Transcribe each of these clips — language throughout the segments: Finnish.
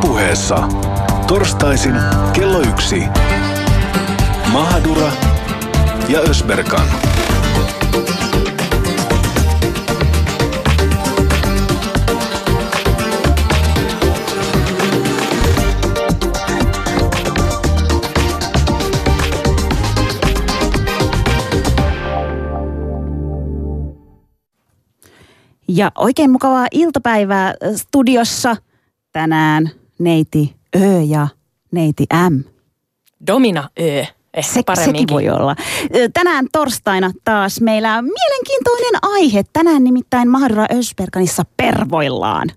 Ylepuheessa torstaisin kello yksi. Mahadura ja Ösberkan. Ja oikein mukavaa iltapäivää studiossa tänään neiti Ö ja neiti M. Domina Ö. Ehkä Se, sekin voi olla. Tänään torstaina taas meillä on mielenkiintoinen aihe. Tänään nimittäin Mahadura Ösperkanissa pervoillaan.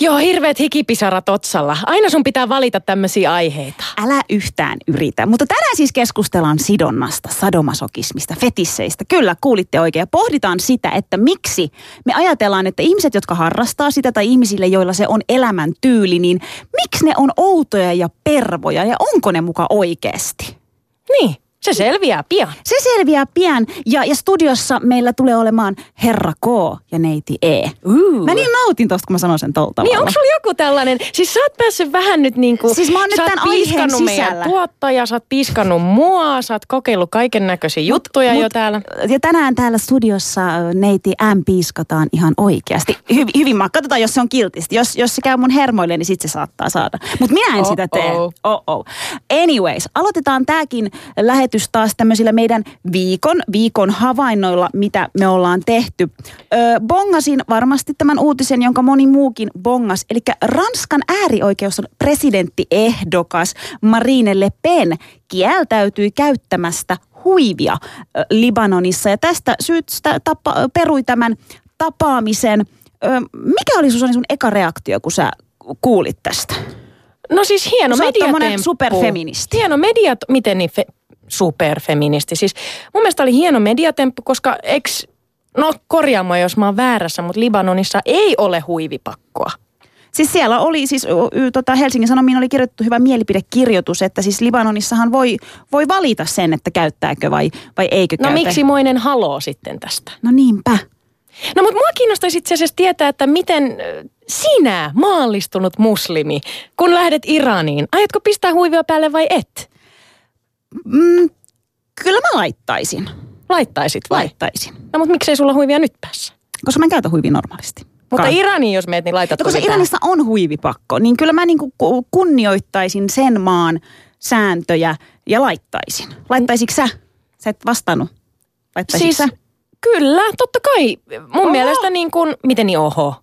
Joo, hirveät hikipisarat otsalla. Aina sun pitää valita tämmöisiä aiheita. Älä yhtään yritä. Mutta tänään siis keskustellaan sidonnasta, sadomasokismista, fetisseistä. Kyllä, kuulitte oikein. Pohditaan sitä, että miksi me ajatellaan, että ihmiset, jotka harrastaa sitä tai ihmisille, joilla se on elämän tyyli, niin miksi ne on outoja ja pervoja ja onko ne muka oikeasti? Niin, se selviää pian. Se selviää pian ja, ja studiossa meillä tulee olemaan Herra K ja Neiti E. Uh. Mä niin nautin tosta, kun mä sanoin sen tolta tavalla. Niin, onko sulla joku tällainen, siis sä oot päässyt vähän nyt niinku... Siis mä oon nyt tämän aiheen sisällä. tuottaja, sä oot piiskannut mua, sä oot kokeillut kaiken näköisiä juttuja jo täällä. Ja tänään täällä studiossa neiti M piiskataan ihan oikeasti. Hyvi, hyvin mä katsotaan, jos se on kiltisti. Jos, jos se käy mun hermoille, niin sit se saattaa saada. Mutta minä en sitä tee. Oh-oh. Oh-oh. Anyways, aloitetaan tääkin lähetys taas tämmöisillä meidän viikon, viikon havainnoilla, mitä me ollaan tehty. Ö, bongasin varmasti tämän uutisen, jonka moni muukin bongas. Eli Ranskan äärioikeus on presidenttiehdokas Marine Le Pen kieltäytyi käyttämästä huivia Libanonissa. Ja tästä syystä tapa, perui tämän tapaamisen. Ö, mikä oli Susani sun eka reaktio, kun sä kuulit tästä? No siis hieno Sä oot tommonen mediatemppu. superfeministi. Hieno mediat, miten niin fe, superfeministi. Siis mun mielestä oli hieno mediatemppu, koska eks, no korjaa mua, jos mä oon väärässä, mutta Libanonissa ei ole huivipakkoa. Siis siellä oli siis tota Helsingin Sanomiin oli kirjoitettu hyvä mielipidekirjoitus, että siis Libanonissahan voi, voi valita sen, että käyttääkö vai, vai eikö No käytä. miksi moinen haloo sitten tästä? No niinpä. No mutta mua kiinnostaisi itse asiassa tietää, että miten sinä, maallistunut muslimi, kun lähdet Iraniin, aiotko pistää huivia päälle vai et? Mm, kyllä mä laittaisin. Laittaisit vai? Laittaisin. No mutta miksei sulla huivia nyt päässä? Koska mä en käytä huivia normaalisti. Mutta Kai. Iraniin jos meet, niin laitat No, koska. Iranissa on huivipakko, niin kyllä mä niinku ku- kunnioittaisin sen maan sääntöjä ja laittaisin. Laittaisitko sä? Sä et vastannut. Laittaisitko Siis sä? kyllä, totta kai. Mun Oho. mielestä niin kuin, miten niin oho?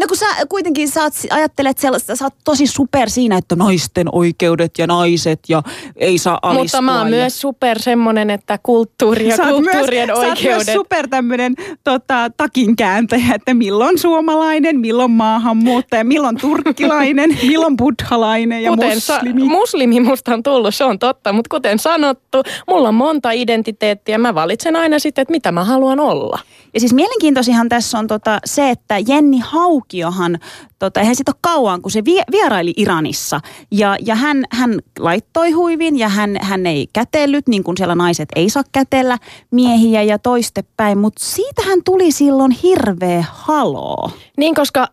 No kun sä kuitenkin sä oot, ajattelet sellaista, sä oot tosi super siinä, että naisten oikeudet ja naiset ja ei saa alistua. Mutta mä oon ja... myös super semmonen, että kulttuuri ja Sä kulttuurien myös, Sä oikeudet. oot myös super tämmönen tota, takinkääntäjä, että milloin suomalainen, milloin maahanmuuttaja, milloin turkkilainen, milloin buddhalainen ja kuten sa- muslimi. muslimi musta on tullut, se on totta. Mutta kuten sanottu, mulla on monta identiteettiä. Mä valitsen aina sitten, että mitä mä haluan olla. Ja siis mielenkiintoisihan tässä on tota se, että Jenni Haukiohan, tota, eihän siitä ole kauan, kun se vie, vieraili Iranissa. Ja, ja hän, hän laittoi huivin ja hän, hän ei kätellyt, niin kuin siellä naiset ei saa kätellä miehiä ja toistepäin. Mutta siitähän tuli silloin hirveä haloo. Niin, koska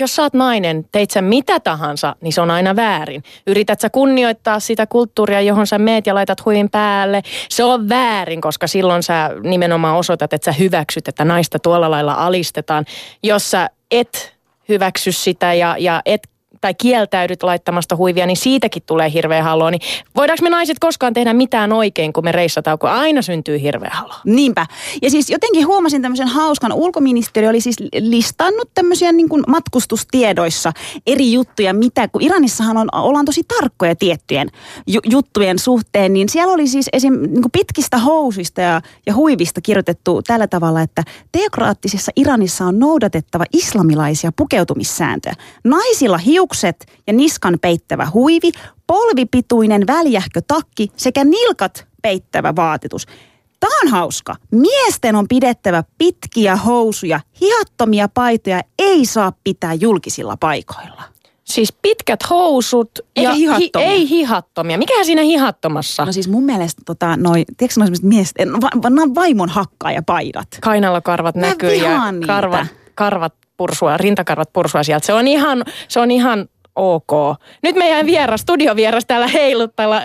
jos sä oot nainen, teit sä mitä tahansa, niin se on aina väärin. Yrität sä kunnioittaa sitä kulttuuria, johon sä meet ja laitat huivin päälle. Se on väärin, koska silloin sä nimenomaan osoitat, että sä hyväksyt, että naista tuolla lailla alistetaan. Jos sä et hyväksy sitä ja, ja et tai kieltäydyt laittamasta huivia, niin siitäkin tulee hirveä halo. Niin voidaanko me naiset koskaan tehdä mitään oikein, kun me reissataan, kun aina syntyy hirveä halo? Niinpä. Ja siis jotenkin huomasin tämmöisen hauskan. Ulkoministeriö oli siis listannut tämmöisiä niin kuin matkustustiedoissa eri juttuja, mitä, kun Iranissahan on, ollaan tosi tarkkoja tiettyjen ju- juttujen suhteen, niin siellä oli siis esim. Niin pitkistä housista ja, ja huivista kirjoitettu tällä tavalla, että teokraattisessa Iranissa on noudatettava islamilaisia pukeutumissääntöjä. Naisilla hiukset ja niskan peittävä huivi, polvipituinen väljähkö takki sekä nilkat peittävä vaatetus. Tämä on hauska. Miesten on pidettävä pitkiä housuja, hihattomia paitoja ei saa pitää julkisilla paikoilla. Siis pitkät housut Eikä ja hihattomia. ei hihattomia. Mikähän siinä hihattomassa? No siis mun mielestä tota, noi, tiedätkö noi semmoiset miesten, va, va, vaimon hakkaaja-paidat. Kainalokarvat Mä näkyy ja niitä. karvat, karvat pursua, rintakarvat pursua sieltä. Se on ihan, se on ihan ok. Nyt meidän vieras, studiovieras täällä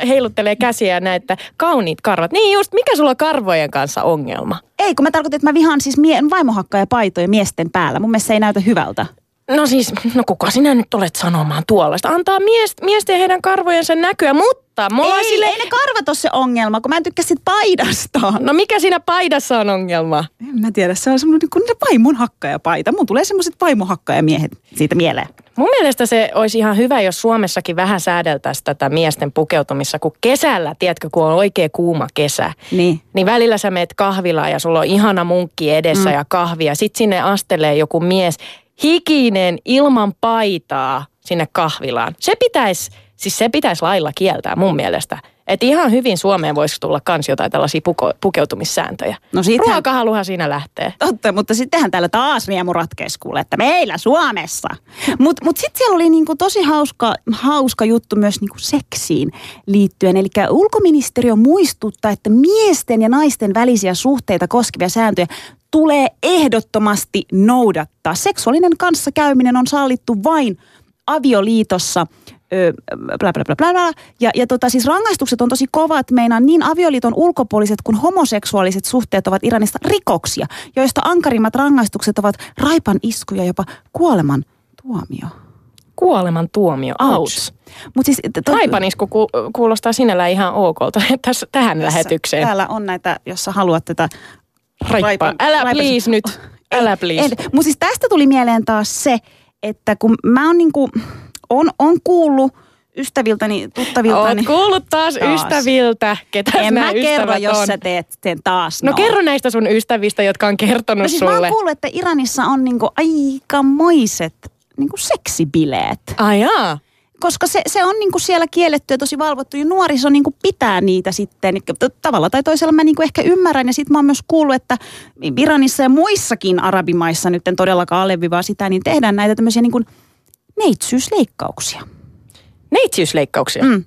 heiluttelee käsiä näitä kauniit karvat. Niin just, mikä sulla on karvojen kanssa ongelma? Ei, kun mä tarkoitan, että mä vihaan siis mie- vaimohakkaa ja paitoja miesten päällä. Mun mielestä se ei näytä hyvältä. No siis, no kuka sinä nyt olet sanomaan tuollaista? Antaa mies, miesten heidän karvojensa näkyä, mutta mulla ei, sille... ei ne karvat ole se ongelma, kun mä en tykkää sit paidasta. No mikä siinä paidassa on ongelma? En mä tiedä, se on semmoinen kuin vaimon hakkajapaita. Mun tulee semmoiset vaimon hakkajamiehet siitä mieleen. Mun mielestä se olisi ihan hyvä, jos Suomessakin vähän säädeltäisiin tätä miesten pukeutumissa, kun kesällä, tiedätkö, kun on oikein kuuma kesä, Niin. niin välillä sä meet kahvilaan ja sulla on ihana munkki edessä mm. ja kahvia. Sitten sinne astelee joku mies, hikinen, ilman paitaa sinne kahvilaan. Se pitäisi, siis se pitäisi lailla kieltää mun mielestä. Että ihan hyvin Suomeen voisi tulla kans jotain tällaisia puko, pukeutumissääntöjä. No siitähän- Ruokahaluhan siinä lähtee. Totta, mutta sittenhän täällä taas riemu ratkeisi kuule, että meillä Suomessa. Mutta mut sitten siellä oli niinku tosi hauska, hauska juttu myös niinku seksiin liittyen. Eli ulkoministeriö muistuttaa, että miesten ja naisten välisiä suhteita koskevia sääntöjä tulee ehdottomasti noudattaa. Seksuaalinen kanssakäyminen on sallittu vain avioliitossa Öö, bla, bla, bla, bla, bla. Ja, ja tota, siis rangaistukset on tosi kovat. Meinaan niin avioliiton ulkopuoliset kuin homoseksuaaliset suhteet ovat Iranissa rikoksia, joista ankarimmat rangaistukset ovat raipan isku ja jopa kuoleman tuomio. Kuoleman tuomio. Ouch. Mut siis, to- Raipanisku ku, kuulostaa sinällään ihan okolta tässä, tähän tässä- lähetykseen. Täällä on näitä, jos sä haluat tätä Raippaa. Älä raipas- please nyt. Älä please. Mutta siis tästä tuli mieleen taas se, että kun mä oon niinku, on, on kuullut ystäviltäni, tuttaviltani. Oot kuullut taas, Taas. ystäviltä, ketä En mä kerro, ystävät jos on. sä teet sen taas. No kerro näistä sun ystävistä, jotka on kertonut No siis mä sulle. oon kuullut, että Iranissa on niinku aikamoiset niinku seksibileet. Ai jaa. Koska se, se on niinku siellä kielletty ja tosi valvottu ja nuoriso niinku pitää niitä sitten. Tavalla tai toisella mä niinku ehkä ymmärrän ja sitten mä oon myös kuullut, että Iranissa ja muissakin arabimaissa nyt en todellakaan alleviivaa sitä, niin tehdään näitä tämmöisiä niinku neitsyysleikkauksia. Neitsyysleikkauksia. Mm.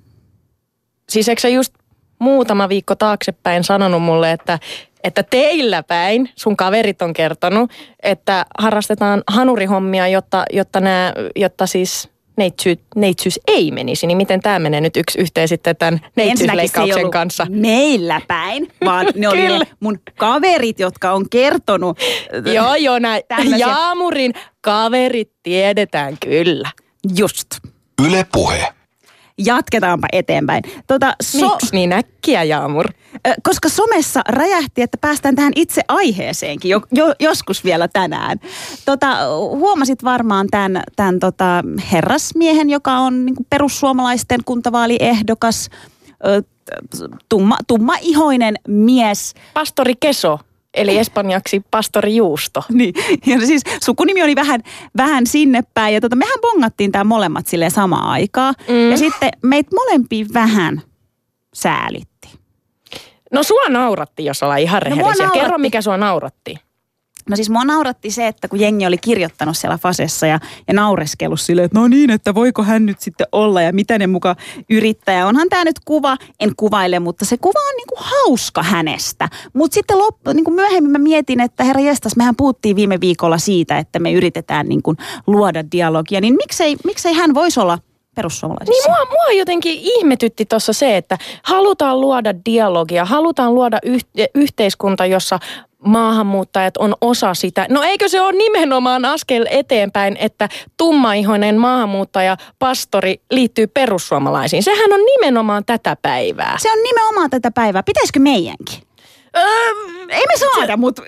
Siis eikö sä just muutama viikko taaksepäin sanonut mulle, että, että teillä päin, sun kaverit on kertonut, että harrastetaan hanurihommia, jotta, jotta, nää, jotta siis neitsy, neitsyys ei menisi. Niin miten tämä menee nyt yksi yhteen sitten tämän neitsyysleikkauksen kanssa? meillä päin, vaan ne oli Kyllä. ne mun kaverit, jotka on kertonut. Joo, joo, näin. Tämmöisiä. Jaamurin kaverit tiedetään kyllä. Just. Yle Puhe. Jatketaanpa eteenpäin. Tota, so, Miksi niin äkkiä, Jaamur? Koska somessa räjähti, että päästään tähän itse aiheeseenkin jo, jo, joskus vielä tänään. Tota, huomasit varmaan tämän, tämän tota, herrasmiehen, joka on niin perussuomalaisten kuntavaaliehdokas, tumma, tummaihoinen mies. Pastori Keso, eli espanjaksi pastori Juusto. Niin, ja siis sukunimi oli vähän, vähän sinne päin. Ja tota, mehän bongattiin tämä molemmat sille samaan aikaan. Mm. Ja sitten meitä molempia vähän säälitti. No sua nauratti, jos ollaan ihan No, rehellisiä. Kerro, nauratti. mikä sua nauratti. No siis mua nauratti se, että kun jengi oli kirjoittanut siellä Fasessa ja, ja naureskellut silleen, että no niin, että voiko hän nyt sitten olla ja mitä ne muka yrittää. Onhan tämä nyt kuva, en kuvaile, mutta se kuva on niinku hauska hänestä. Mutta sitten loppu, niinku myöhemmin mä mietin, että herra jestas, mehän puhuttiin viime viikolla siitä, että me yritetään niinku luoda dialogia. Niin miksei, miksei hän voisi olla? Niin mua, mua jotenkin ihmetytti tuossa se, että halutaan luoda dialogia, halutaan luoda yh- yhteiskunta, jossa maahanmuuttajat on osa sitä. No eikö se ole nimenomaan askel eteenpäin, että tummaihoinen maahanmuuttaja, pastori liittyy perussuomalaisiin? Sehän on nimenomaan tätä päivää. Se on nimenomaan tätä päivää. Pitäisikö meidänkin? Öö, Ei me saada, mutta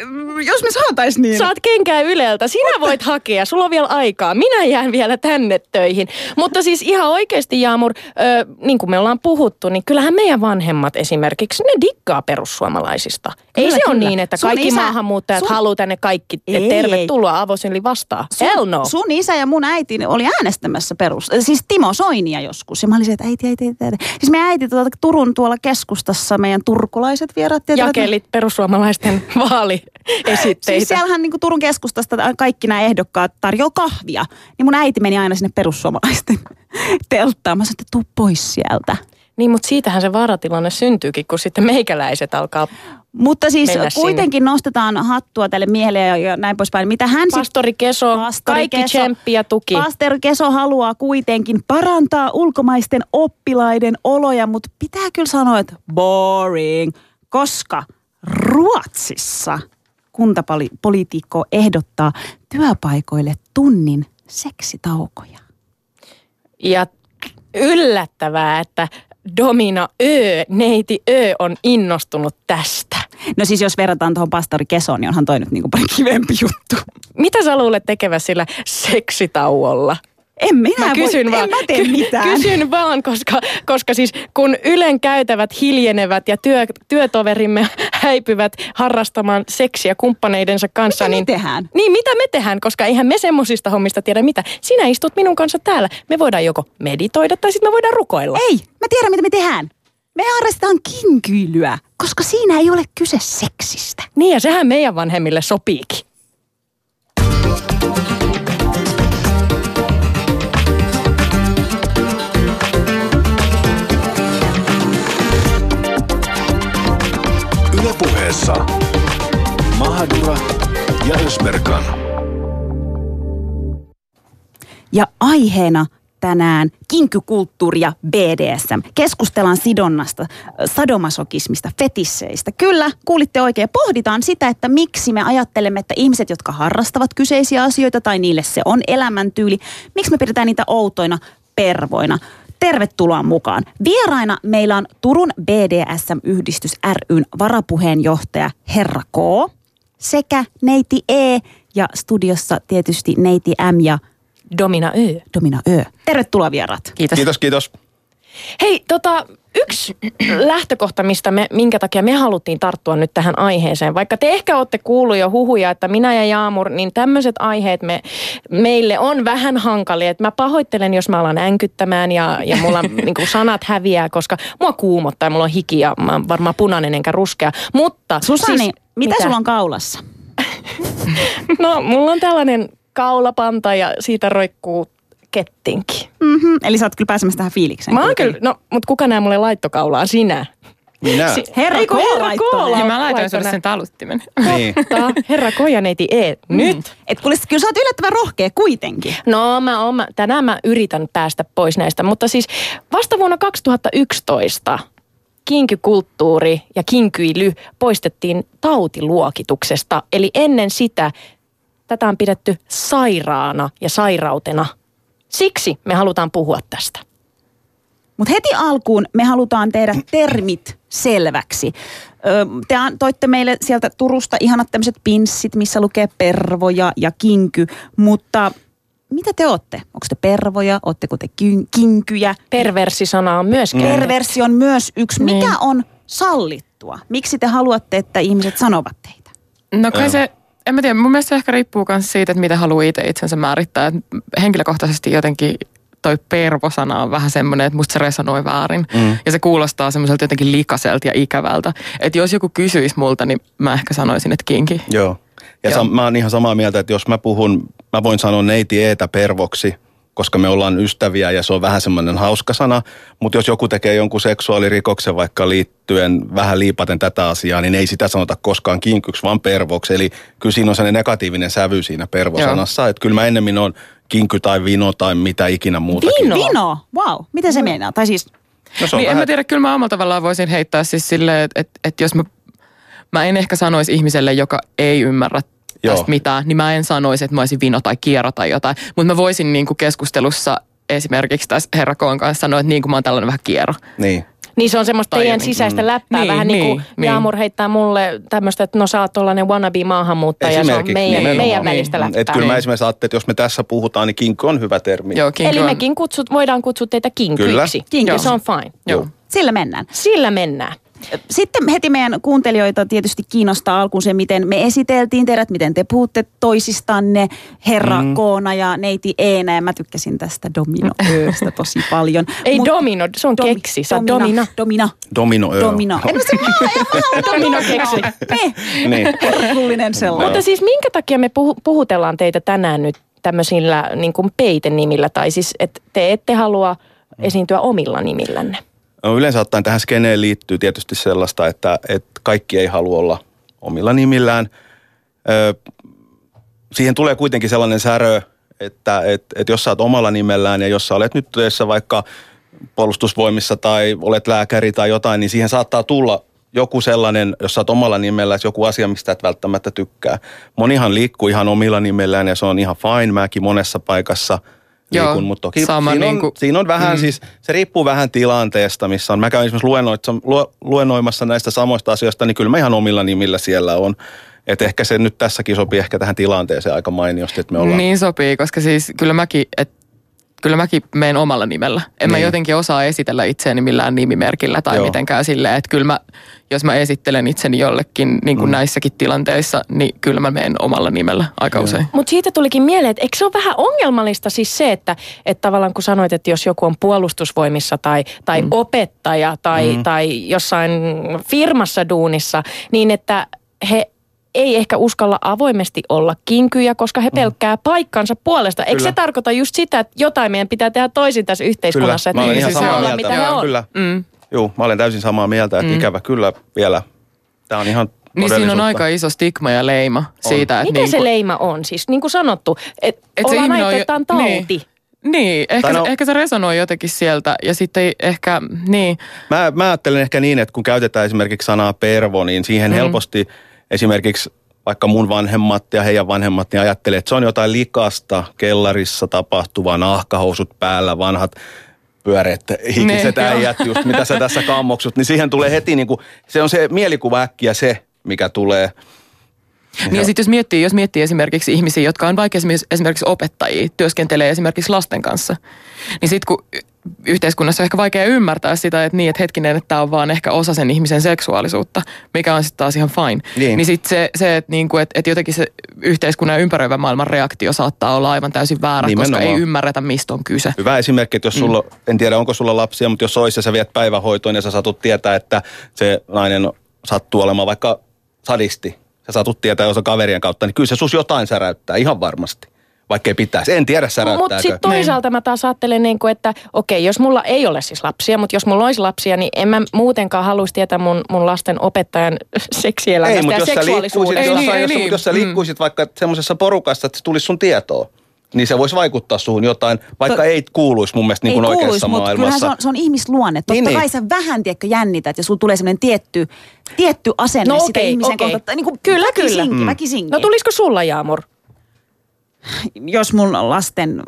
jos me saatais niin. Saat kenkää Yleltä, sinä voit hakea, sulla on vielä aikaa. Minä jään vielä tänne töihin. Mutta siis ihan oikeasti Jaamur, ö, niin kuin me ollaan puhuttu, niin kyllähän meidän vanhemmat esimerkiksi, ne diggaa perussuomalaisista. Ei Kyllä, se ole kyllä. niin, että Sun kaikki isä- maahanmuuttajat sun- haluaa tänne kaikki. Ei. Tervetuloa avosylli vastaan. Hell no. Sun isä ja mun äiti oli äänestämässä perus, siis Timo Soinia joskus. Ja mä olin se, että äiti, äiti, äiti, äiti. Siis meidän äiti tuolta Turun tuolla keskustassa, meidän turkulaiset vieraat. tietävät, Jakelit perussuomalaisten vaaliesitteitä. Siis siellähän niin Turun keskustasta kaikki nämä ehdokkaat tarjoaa kahvia. Niin mun äiti meni aina sinne perussuomalaisten telttaan. Mä sanoin, että tuu pois sieltä. Niin, mutta siitähän se vaaratilanne syntyykin, kun sitten meikäläiset alkaa Mutta siis kuitenkin nostetaan hattua tälle miehelle ja, ja näin poispäin. Mitä hän Pastori Keso, Pastori kaikki Keso- tsemppi ja tuki. Pastor Keso haluaa kuitenkin parantaa ulkomaisten oppilaiden oloja, mutta pitää kyllä sanoa, että boring, koska Ruotsissa kuntapolitiikko ehdottaa työpaikoille tunnin seksitaukoja. Ja yllättävää, että Domina Ö, neiti Ö on innostunut tästä. No siis jos verrataan tuohon pastori Kesoon, niin onhan toi nyt niinku paljon kivempi juttu. Mitä sä luulet tekevä sillä seksitauolla? En minä Mä kysyn voi, vaan, en mä tee mitään. Kysyn vaan, koska, koska siis kun Ylen käytävät hiljenevät ja työ, työtoverimme häipyvät harrastamaan seksiä kumppaneidensa kanssa. Mitä me niin, tehdään? Niin, mitä me tehdään, koska eihän me semmosista hommista tiedä mitä. Sinä istut minun kanssa täällä. Me voidaan joko meditoida tai sitten me voidaan rukoilla. Ei, mä tiedän mitä me tehdään. Me harrastetaan kinkyilyä, koska siinä ei ole kyse seksistä. Niin ja sehän meidän vanhemmille sopiikin. Ylepuheessa Mahadura ja Ösberkan. Ja aiheena tänään kinkykulttuuri ja BDSM. Keskustellaan sidonnasta, sadomasokismista, fetisseistä. Kyllä, kuulitte oikein. Pohditaan sitä, että miksi me ajattelemme, että ihmiset, jotka harrastavat kyseisiä asioita tai niille se on elämäntyyli, miksi me pidetään niitä outoina pervoina. Tervetuloa mukaan. Vieraina meillä on Turun BDSM-yhdistys ryn varapuheenjohtaja Herra K sekä Neiti E ja studiossa tietysti Neiti M ja Domina Ö. Domina Ö. Tervetuloa vieraat. Kiitos. Kiitos, kiitos. Hei, tota, yksi lähtökohta, mistä me, minkä takia me haluttiin tarttua nyt tähän aiheeseen, vaikka te ehkä olette kuullut jo huhuja, että minä ja Jaamur, niin tämmöiset aiheet me, meille on vähän hankalia. Et mä pahoittelen, jos mä alan änkyttämään ja, ja mulla niin sanat häviää, koska mua kuumottaa ja mulla on hiki ja mä oon varmaan punainen enkä ruskea. Mutta Susani, siis, mitä, sulla on kaulassa? No, mulla on tällainen kaulapanta ja siitä roikkuu kettinki. Mm-hmm. Eli sä oot kyllä pääsemässä tähän fiilikseen. Mä oon kyllä, no, mutta kuka näe mulle laittokaulaa? Sinä. Minä. Si- Herra Ei kun K herra laittoi K ne. la- Ja mä laitoin sulle sen taluttimen. niin. Herra Kojaneiti E. Nyt. Et kuule, kyllä sä oot yllättävän rohkea kuitenkin. No mä oon, mä- tänään mä yritän päästä pois näistä, mutta siis vasta vuonna 2011 kinkykulttuuri ja kinkyily poistettiin tautiluokituksesta. Eli ennen sitä tätä on pidetty sairaana ja sairautena. Siksi me halutaan puhua tästä. Mutta heti alkuun me halutaan tehdä termit selväksi. Te toitte meille sieltä Turusta ihanat tämmöiset pinssit, missä lukee pervo ja, kinky, mutta mitä te ootte? Onko te pervoja? Ootteko te kin- kinkyjä? Perversisana on myös käännetty. Perversi on myös yksi. Niin. Mikä on sallittua? Miksi te haluatte, että ihmiset sanovat teitä? No kai se, en mä tiedä, mun mielestä se ehkä riippuu myös siitä, että mitä haluaa itse itsensä määrittää. Et henkilökohtaisesti jotenkin toi pervosana on vähän semmoinen, että musta se resonoi väärin. Mm. Ja se kuulostaa semmoiselta jotenkin likaselta ja ikävältä. Että jos joku kysyisi multa, niin mä ehkä sanoisin, että kinki. Joo. Ja Joo. Sam, mä oon ihan samaa mieltä, että jos mä puhun, mä voin sanoa neiti eetä pervoksi, koska me ollaan ystäviä ja se on vähän semmoinen hauska sana. Mutta jos joku tekee jonkun seksuaalirikoksen vaikka liittyen vähän liipaten tätä asiaa, niin ei sitä sanota koskaan kinkyksi, vaan pervoksi. Eli kyllä siinä on sellainen negatiivinen sävy siinä pervosanassa. Että kyllä mä ennemmin on kinky tai vino tai mitä ikinä muutakin. Vino? Vino, wow. Mitä se meinaa? Tai siis, No se on Niin en vähän, mä tiedä, kyllä mä omalla tavallaan voisin heittää siis silleen, että, että, että jos mä, mä en ehkä sanoisi ihmiselle, joka ei ymmärrä Joo. tästä mitään, niin mä en sanoisi, että mä olisin vino tai kiero tai jotain. Mutta mä voisin niin kuin keskustelussa esimerkiksi tässä herra Koon kanssa sanoa, että niin kuin mä oon tällainen vähän kiero. niin. Niin se on semmoista Tai teidän sisäistä mm. läppää. Niin, vähän niin kuin niin, niin. Jaamur heittää mulle tämmöistä, että no sä oot tollanen wannabe maahanmuuttaja. Se on meidän, nimenomaan. meidän välistä Niin. läppää. Että kyllä mä Niin. esimerkiksi ajattelin, että jos me tässä puhutaan, niin kinky on hyvä termi. Joo, Eli on- mekin kutsut, voidaan kutsua teitä kinkyiksi. Kyllä. Kinky. Se on fine. Joo. sillä mennään. Sillä mennään. Sitten heti meidän kuuntelijoita tietysti kiinnostaa alkuun se, miten me esiteltiin teidät, miten te puhutte toisistanne, herra mm. Koona ja neiti Eena. Ja mä tykkäsin tästä Domino Ööstä tosi paljon. Ei Mut- domino, se on Domi- keksi. Se on domina. Domina. Domino öö. Domino. En Domino keksi. Niin. Herkullinen sellainen. Mutta siis minkä takia me puhu, puhutellaan teitä tänään nyt tämmöisillä niin kuin peitenimillä? Tai siis, että te ette halua esiintyä omilla nimillänne. No yleensä ottaen tähän skeneen liittyy tietysti sellaista, että, että kaikki ei halua olla omilla nimillään. Ö, siihen tulee kuitenkin sellainen särö, että että että jos sä oot omalla nimellään ja jos sä olet nyt töissä vaikka puolustusvoimissa tai olet lääkäri tai jotain, niin siihen saattaa tulla joku sellainen, jos sä oot omalla nimellä, joku asia, mistä et välttämättä tykkää. Monihan liikkuu ihan omilla nimellään ja se on ihan fine. Mäkin monessa paikassa Joo, liikun, mutta toki sama siinä, on, niinku- siinä on vähän Mm. siis, se riippuu vähän tilanteesta, missä on. Mä käyn esimerkiksi luennoimassa näistä samoista asioista, niin kyllä mä ihan omilla nimillä siellä on. Että ehkä se nyt tässäkin sopii ehkä tähän tilanteeseen aika mainiosti, että me ollaan... Niin sopii, koska siis kyllä mäkin, et, kyllä mäkin menen omalla nimellä. En mä Niin. jotenkin osaa esitellä itseäni millään nimimerkillä tai Joo. mitenkään silleen, että kyllä mä, jos mä esittelen itseni jollekin niin kuin mm. näissäkin tilanteissa, niin kyllä mä menen omalla nimellä aika usein. Mutta siitä tulikin mieleen, että eikö se ole vähän ongelmallista siis se, että, että tavallaan kun sanoit, että jos joku on puolustusvoimissa tai, tai mm. opettaja tai, mm. tai jossain firmassa duunissa, niin että he ei ehkä uskalla avoimesti olla kinkyjä, koska he pelkkää paikkansa puolesta. Eikö Kyllä. se tarkoita just sitä, että jotain meidän pitää tehdä toisin tässä yhteiskunnassa, Kyllä, että niin, ihan se samaa olla, mieltä. mitä he on? Kyllä, Mm. Joo, mä olen täysin samaa mieltä, että mm. ikävä kyllä vielä. Tämä on ihan Niin siinä on aika iso stigma ja leima siitä, että Mikä niin se leima on? Siis niin kuin sanottu, että Et se ollaan ihminen on jo- on niin. tauti. Niin, ehkä, Tai no, no- ehkä se resonoi jotenkin sieltä ja sitten ei ehkä, niin. Mä, mä ajattelen ehkä niin, että kun käytetään esimerkiksi sanaa pervo, niin siihen mm. helposti esimerkiksi vaikka mun vanhemmat ja heidän vanhemmat, niin ajattelee, että se on jotain likasta, kellarissa tapahtuvaa, nahkahousut päällä, vanhat pyöreät hikiset Ne, joo. äijät, just mitä sä tässä kammoksut, niin siihen tulee heti niin kuin, se on se mielikuva äkkiä se, mikä tulee. Niin ja sitten jos miettii, jos miettii esimerkiksi ihmisiä, jotka on vaikka esimerkiksi, opettajia, työskentelee esimerkiksi lasten kanssa, niin sitten kun yhteiskunnassa on ehkä vaikea ymmärtää sitä, että niin, että hetkinen, että tämä on vaan ehkä osa sen ihmisen seksuaalisuutta, mikä on sitten taas ihan fine. Niin. niin sitten se, se että niinku, et, et jotenkin se yhteiskunnan ja ympäröivän maailman reaktio saattaa olla aivan täysin väärä, koska Nimenomaan. ei ymmärretä, mistä on kyse. Hyvä esimerkki, että jos sulla, mm. en tiedä onko sulla lapsia, mutta jos olisi ja sä viet päivähoitoon ja sä satut tietää, että se nainen sattuu olemaan vaikka sadisti, sä satut tietää jos on kaverien kautta, niin kyllä se sus jotain säräyttää ihan varmasti. Vaikka ei pitäisi. En tiedä Mutta säräyttääkö. sitten toisaalta mä taas ajattelen, niin kuin, että okei, jos mulla ei ole siis lapsia, mutta jos mulla olisi lapsia, niin en mä muutenkaan haluaisi tietää mun, mun lasten opettajan seksielämästä ei, mutta ja seksuaalisuudesta. Ei niin, jos, niin. mutta jos sä Mm. liikkuisit vaikka semmoisessa porukassa, että se tulisi sun tietoon, niin se voisi vaikuttaa suhun jotain, vaikka To- ei kuuluisi mun mielestä niin kuin ei oikeassa kuuluisi, mutta kyllähän maailmassa. se on, se on ihmisluonne. Totta Niin, niin, kai niin. sä vähän tiedätkö, jännität ja sulla tulee semmoinen tietty, tietty asenne No sitä ihmisen okei. kohtaan. Niin kuin Kyllä, väkisinkin, kyllä. Mm. väkisinkin. No tulisiko sulla Jaamur? Jos mun lasten,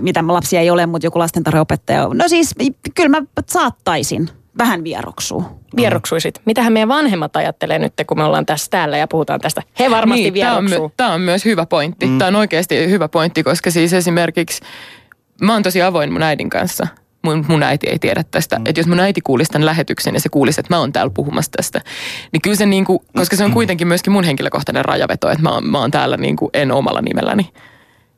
mitä mä lapsia ei ole, mutta joku lastentarhaopettaja on. No siis, kyllä mä saattaisin vähän vieroksua. Vieroksuisit. Mitähän meidän vanhemmat ajattelee nyt, kun me ollaan tässä täällä ja puhutaan tästä? He varmasti niin, tämä on, vieroksuu. my- tää on myös hyvä pointti. Mm. Tämä on oikeasti hyvä pointti, koska siis esimerkiksi mä oon tosi avoin mun äidin kanssa. Mun, mun äiti ei tiedä tästä. Mm. Että jos mun äiti kuulisi tämän lähetyksen ja se kuulisi, että mä oon täällä puhumassa tästä, niin kyllä se niinku, koska se on kuitenkin myöskin mun henkilökohtainen rajaveto, että mä oon, mä oon täällä niinku en omalla nimelläni.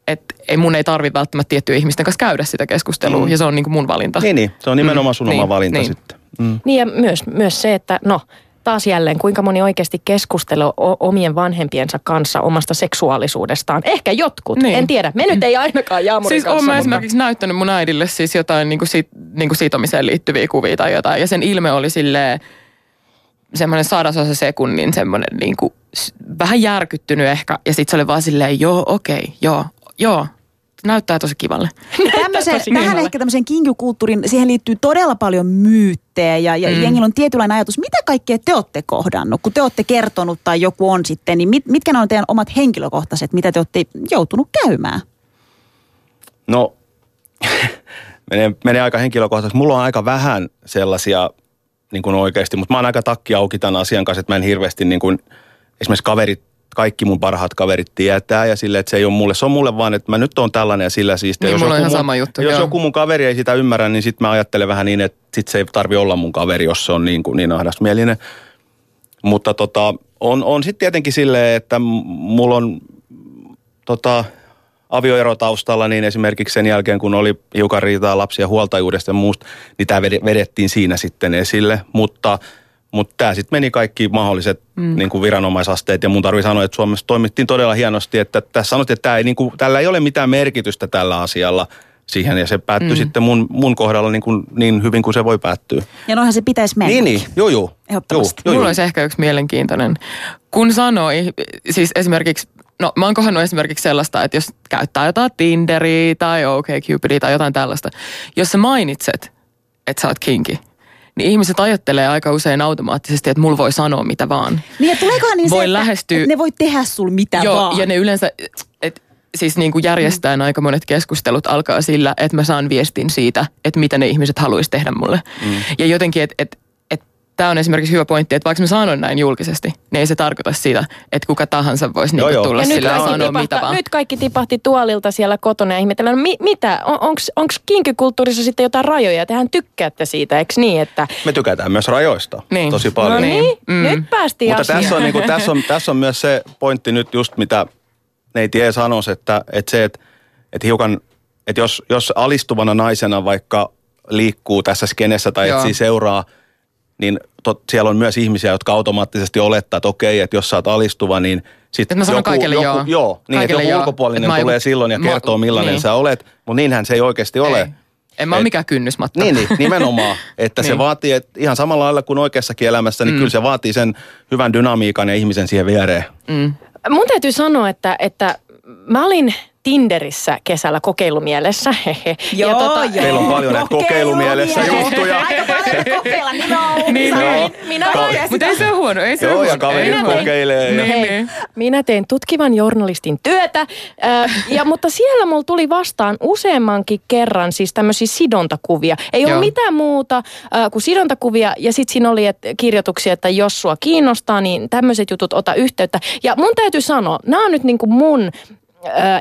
Että ei mun ei tarvi välttämättä tiettyjen ihmisten kanssa käydä sitä keskustelua mm. ja se on niinku mun valinta. Niin, niin. Se on nimenomaan sun Mm, oma niin, valinta niin. sitten. Mm. Niin ja myös, myös se, että no taas jälleen, kuinka moni oikeasti keskustelee omien vanhempiensa kanssa omasta seksuaalisuudestaan. Ehkä jotkut, Niin. en tiedä. Me nyt ei ainakaan Jaamurin Siis kanssa. olen mä esimerkiksi näyttänyt mun äidille siis jotain niin kuin sit, niin kuin sitomiseen liittyviä kuvia tai jotain. Ja sen ilme oli silleen semmoinen sadasosa sekunnin semmoinen niin kuin, vähän järkyttynyt ehkä. Ja sitten se oli vaan silleen, joo okei, joo, joo. Näyttää tosi kivalle. Tosi tähän kivalle. ehkä tämmöisen kinkykulttuurin, siihen liittyy todella paljon myyttejä ja, ja mm. jengillä on tietynlainen ajatus. Mitä kaikkea te olette kohdannut, kun te olette kertonut tai joku on sitten, niin mit, mitkä ne on teidän omat henkilökohtaiset, mitä te olette joutunut käymään? No, menee, menee aika henkilökohtaisesti. Mulla on aika vähän sellaisia niin kuin oikeasti, mutta mä oon aika takki auki tämän asian kanssa, että mä en hirveästi niin kuin, esimerkiksi kaverit, kaikki mun parhaat kaverit tietää ja sille, että se ei ole mulle, se on mulle vaan, että mä nyt oon tällainen ja sillä siistiä. Niin, jos mulla on ihan mun, sama juttu, Jos joo. joku mun kaveri ei sitä ymmärrä, niin sitten mä ajattelen vähän niin, että sit se ei tarvi olla mun kaveri, jos se on niin, kuin, niin ahdasmielinen. Mutta tota, on, on sitten tietenkin silleen, että mulla on tota, avioero taustalla, niin esimerkiksi sen jälkeen, kun oli hiukan riitaa lapsia huoltajuudesta ja muusta, niin tämä vedettiin siinä sitten esille. Mutta, mutta tämä sitten meni kaikki mahdolliset mm. niin kuin viranomaisasteet ja mun tarvii sanoa, että Suomessa toimittiin todella hienosti, että tässä sanottiin, että tämä ei, niin kuin, tällä ei ole mitään merkitystä tällä asialla siihen ja se päättyi mm. sitten mun, mun kohdalla niin, kuin, niin hyvin kuin se voi päättyä. Ja noinhan se pitäisi mennä. Niin, niin, joo, joo. Ehdottomasti. Joo, joo, Mulla joo. olisi ehkä yksi mielenkiintoinen. Kun sanoi, siis esimerkiksi, no mä oon kohdannut esimerkiksi sellaista, että jos käyttää jotain Tinderiä tai OkCupidia tai jotain tällaista, jos sä mainitset, että sä oot kinki, niin ihmiset ajattelee aika usein automaattisesti, että mulla voi sanoa mitä vaan. Niin, ja tuleekohan niin Voi se, että, lähestyä- että ne voi tehdä sul mitä Joo, vaan. ja ne yleensä, et, siis niin kuin järjestään aika monet keskustelut alkaa sillä, että mä saan viestin siitä, että mitä ne ihmiset haluaisi tehdä mulle. Mm. Ja jotenkin, että et, et, tämä on esimerkiksi hyvä pointti, että vaikka mä sanon näin julkisesti, niin ei se tarkoita sitä, että kuka tahansa voisi Joo, niinku tulla Ja nyt sillä ja mitä tipahti, vaan. nyt kaikki tipahti tuolilta siellä kotona ja ihmetellään, no mi, mitä, on, onko kinkykulttuurissa sitten jotain rajoja? Tehän tykkäätte siitä, eikö niin? Että, Me tykätään myös rajoista Niin. tosi paljon. no niin, Mm. nyt päästiin Mutta asiaan. tässä on, niin kuin, tässä, on, tässä on myös se pointti nyt just, mitä neiti E sanoisi, että, että se, että, että hiukan, että jos, jos alistuvana naisena vaikka liikkuu tässä skenessä tai Joo. etsii seuraa, niin tot, siellä on myös ihmisiä, jotka automaattisesti olettaa, että okei, että jos sä oot alistuva, niin sitten mä kaikille joku, joo. joo niin, Kaikille että joku joo. ulkopuolinen mä tulee joku- silloin ja mä- kertoo, millainen niin. sä olet, mutta niinhän se ei oikeasti ole. Ei. En mä ole Et- mikään kynnysmatta. Niin, niin nimenomaan. Että se Niin. vaatii, että ihan samalla lailla kuin oikeassakin elämässä, niin mm. kyllä se vaatii sen hyvän dynamiikan ja ihmisen siihen viereen. Mun täytyy sanoa, että, että mä olin Tinderissä kesällä kokeilumielessä. Joo, ja tota, joo. Teillä on paljon näitä kokeilumielessä juttuja. Aika paljon kokeilla, niin on. Niin, joo. minä Mutta ei se ole huono, ei se Joo, ja huono. kaverit kokeilee. Ja... Niin, Hei, niin. minä teen tutkivan journalistin työtä, äh, ja, mutta siellä mulla tuli vastaan useammankin kerran siis tämmöisiä sidontakuvia. Ei ole mitään muuta äh, kuin sidontakuvia, ja sitten siinä oli et, kirjoituksia, että jos sua kiinnostaa, niin tämmöiset jutut ota yhteyttä. Ja mun täytyy sanoa, nämä on nyt niinku mun ö,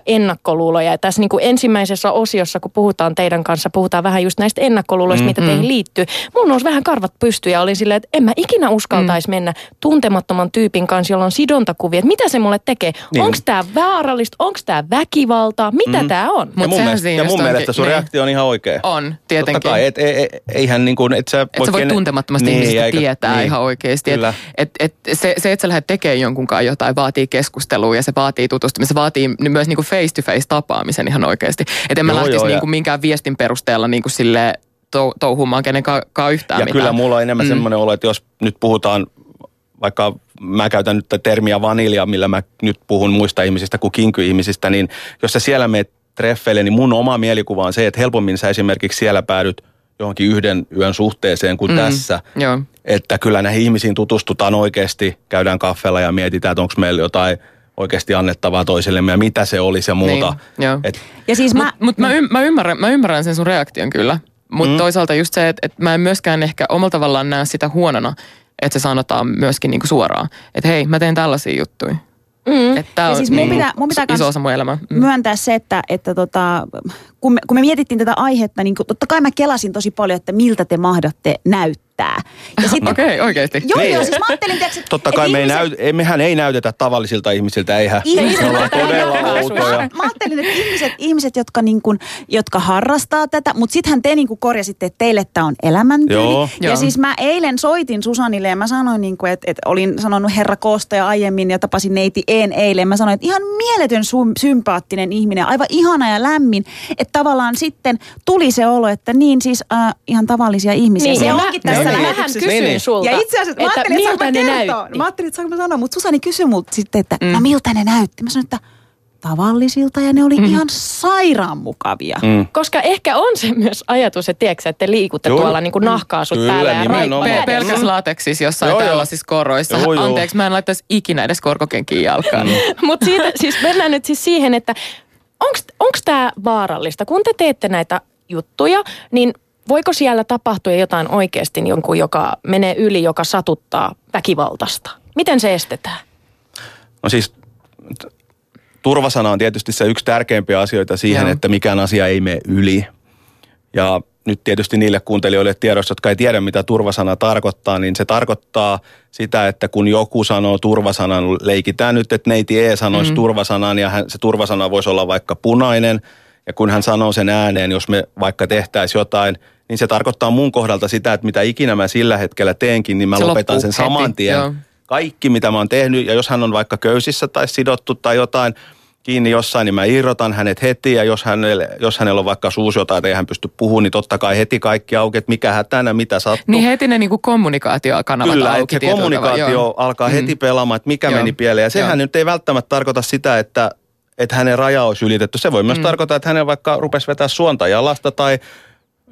ennakkoluuloja. Ja tässä niin kuin ensimmäisessä osiossa, kun puhutaan teidän kanssa, puhutaan vähän just näistä ennakkoluuloista, mm-hmm. mitä teihin liittyy. Mun nousi vähän karvat pystyyn ja olin silleen, että en mä ikinä uskaltaisi mm. mennä tuntemattoman tyypin kanssa, jolla on sidontakuvia. Että mitä se mulle tekee? Niin. Onko tämä vaarallista? Onko tämä väkivaltaa? Mitä mm. tämä on? Ja Mut mun, sehän mielestä, ja mun mielestä sun niin. reaktio on ihan oikea. On, tietenkin. Totta kai, et, e, e, eihän niin kuin, et sä Että sä voit kenen- tuntemattomasti niin, ihmisistä eikä- tietää niin. ihan oikeasti. Et, Kyllä. et, et se, se, että sä lähdet tekemään jonkun kanssa jotain, vaatii keskustelua ja se vaatii tutustumista. Se vaatii myös niinku face-to-face tapaamisen ihan oikeasti. Että en mä Joo, lähtisi joo, ja- niinku minkään viestin perusteella niinku sille tou, touhumaan kenenkaan yhtään Ja mitään. kyllä mulla on enemmän mm. semmoinen olo, että jos nyt puhutaan, vaikka mä käytän nyt termiä vanilja, millä mä nyt puhun muista ihmisistä kuin kinkyihmisistä, niin jos sä siellä meet treffeille, niin mun oma mielikuva on se, että helpommin sä esimerkiksi siellä päädyt johonkin yhden yön suhteeseen kuin mm. tässä. Joo. Että kyllä näihin ihmisiin tutustutaan oikeasti, käydään kaffella ja mietitään, että onko meillä jotain oikeasti annettavaa toisillemme ja mitä se olisi ja muuta. Niin, joo. Et, Ja siis mä, Mutta mut mä, ym, mä, ymmärrän, mä ymmärrän sen sun reaktion kyllä. Mutta mm. toisaalta just se, että et mä en myöskään ehkä omalla tavallaan näe sitä huonona, että se sanotaan myöskin niinku suoraan. Että hei, mä teen tällaisia juttuja. Mm. Että tää Ja on siis mun niinku pitää- mun pitää iso osa mun elämää. Mm. myöntää se, että, että tota, kun, me, kun me mietittiin tätä aihetta, niin totta kai mä kelasin tosi paljon, että miltä te mahdatte näyttää. Ja sitten, Okei, okay, oikeasti. Joo, Niin. joo, siis mä ajattelin, tiiäks, että Totta että kai me ei ihmiset- näy, ei, mehän ei näytetä tavallisilta ihmisiltä, eihän. Ihmiset, Me ollaan todella outoja. Mä ajattelin, että ihmiset, ihmiset jotka, niin kuin, jotka harrastaa tätä, mutta sittenhän te niin kuin korjasitte, että teille tämä on elämäntyyli. Joo. ja Joo. siis mä eilen soitin Susanille ja mä sanoin, niin kuin, että, että olin sanonut herra Koosta aiemmin ja tapasin neiti En eilen. Mä sanoin, että ihan mieletön sum, sympaattinen ihminen, aivan ihana ja lämmin. Että tavallaan sitten tuli se olo, että niin siis äh, ihan tavallisia ihmisiä. Niin, se ja onkin mä, tässä mä niin. vähän lähetyksessä. kysyin Niin, niin. sulta, Ja itse asiassa mä ajattelin, että miltä saanko ne mä kertoa. näytti. Mä ajattelin, että saanko mä sanoa, mutta Susani kysyi multa sitten, että mm. no miltä ne näytti. Mä sanoin, että tavallisilta ja ne oli mm. ihan sairaan mukavia. Mm. Koska ehkä on se myös ajatus, että tiedätkö, että te liikutte Joo. tuolla niin kuin nahkaasut Kyllä, päällä ja nimenomaan. raippa Pe- kädessä. pelkäs lateksissa jossain Joo, joo. tällaisissa koroissa. Joo, joo. Anteeksi, mä en laittaisi ikinä edes korkokenkiä jalkaan. Mm. Mutta siitä siis mennään nyt siis siihen, että onko tämä vaarallista? Kun te teette näitä juttuja, niin voiko siellä tapahtua jotain oikeasti jonkun, joka menee yli, joka satuttaa väkivaltaista? Miten se estetään? No siis turvasana on tietysti se yksi tärkeimpiä asioita siihen, Joo. että mikään asia ei mene yli. Ja nyt tietysti niille kuuntelijoille tiedossa, jotka ei tiedä, mitä turvasana tarkoittaa, niin se tarkoittaa sitä, että kun joku sanoo turvasanan, leikitään nyt, että neiti E sanoisi mm. turvasanan ja hän, se turvasana voisi olla vaikka punainen. Ja kun hän sanoo sen ääneen, jos me vaikka tehtäisiin jotain, niin se tarkoittaa mun kohdalta sitä, että mitä ikinä mä sillä hetkellä teenkin, niin mä Se lopetan sen heti, saman tien. joo. Kaikki, mitä mä oon tehnyt, ja jos hän on vaikka köysissä tai sidottu tai jotain, kiinni jossain, niin mä irrotan hänet heti. Ja jos hänellä, jos hänellä on vaikka suusiota, että ei hän pysty puhumaan, niin totta kai heti kaikki auki, että mikä hätänä, mitä sattuu. Niin heti ne niinku kommunikaatiokanavat Kyllä, auki tietyllä kommunikaatio tavalla, alkaa Mm. heti pelaamaan, että mikä Joo. meni pieleen. Ja sehän Joo. nyt ei välttämättä tarkoita sitä, että, että hänen raja olisi ylitetty. Se voi myös Mm. tarkoittaa, että hänen vaikka rupesi vetää suonta jalasta tai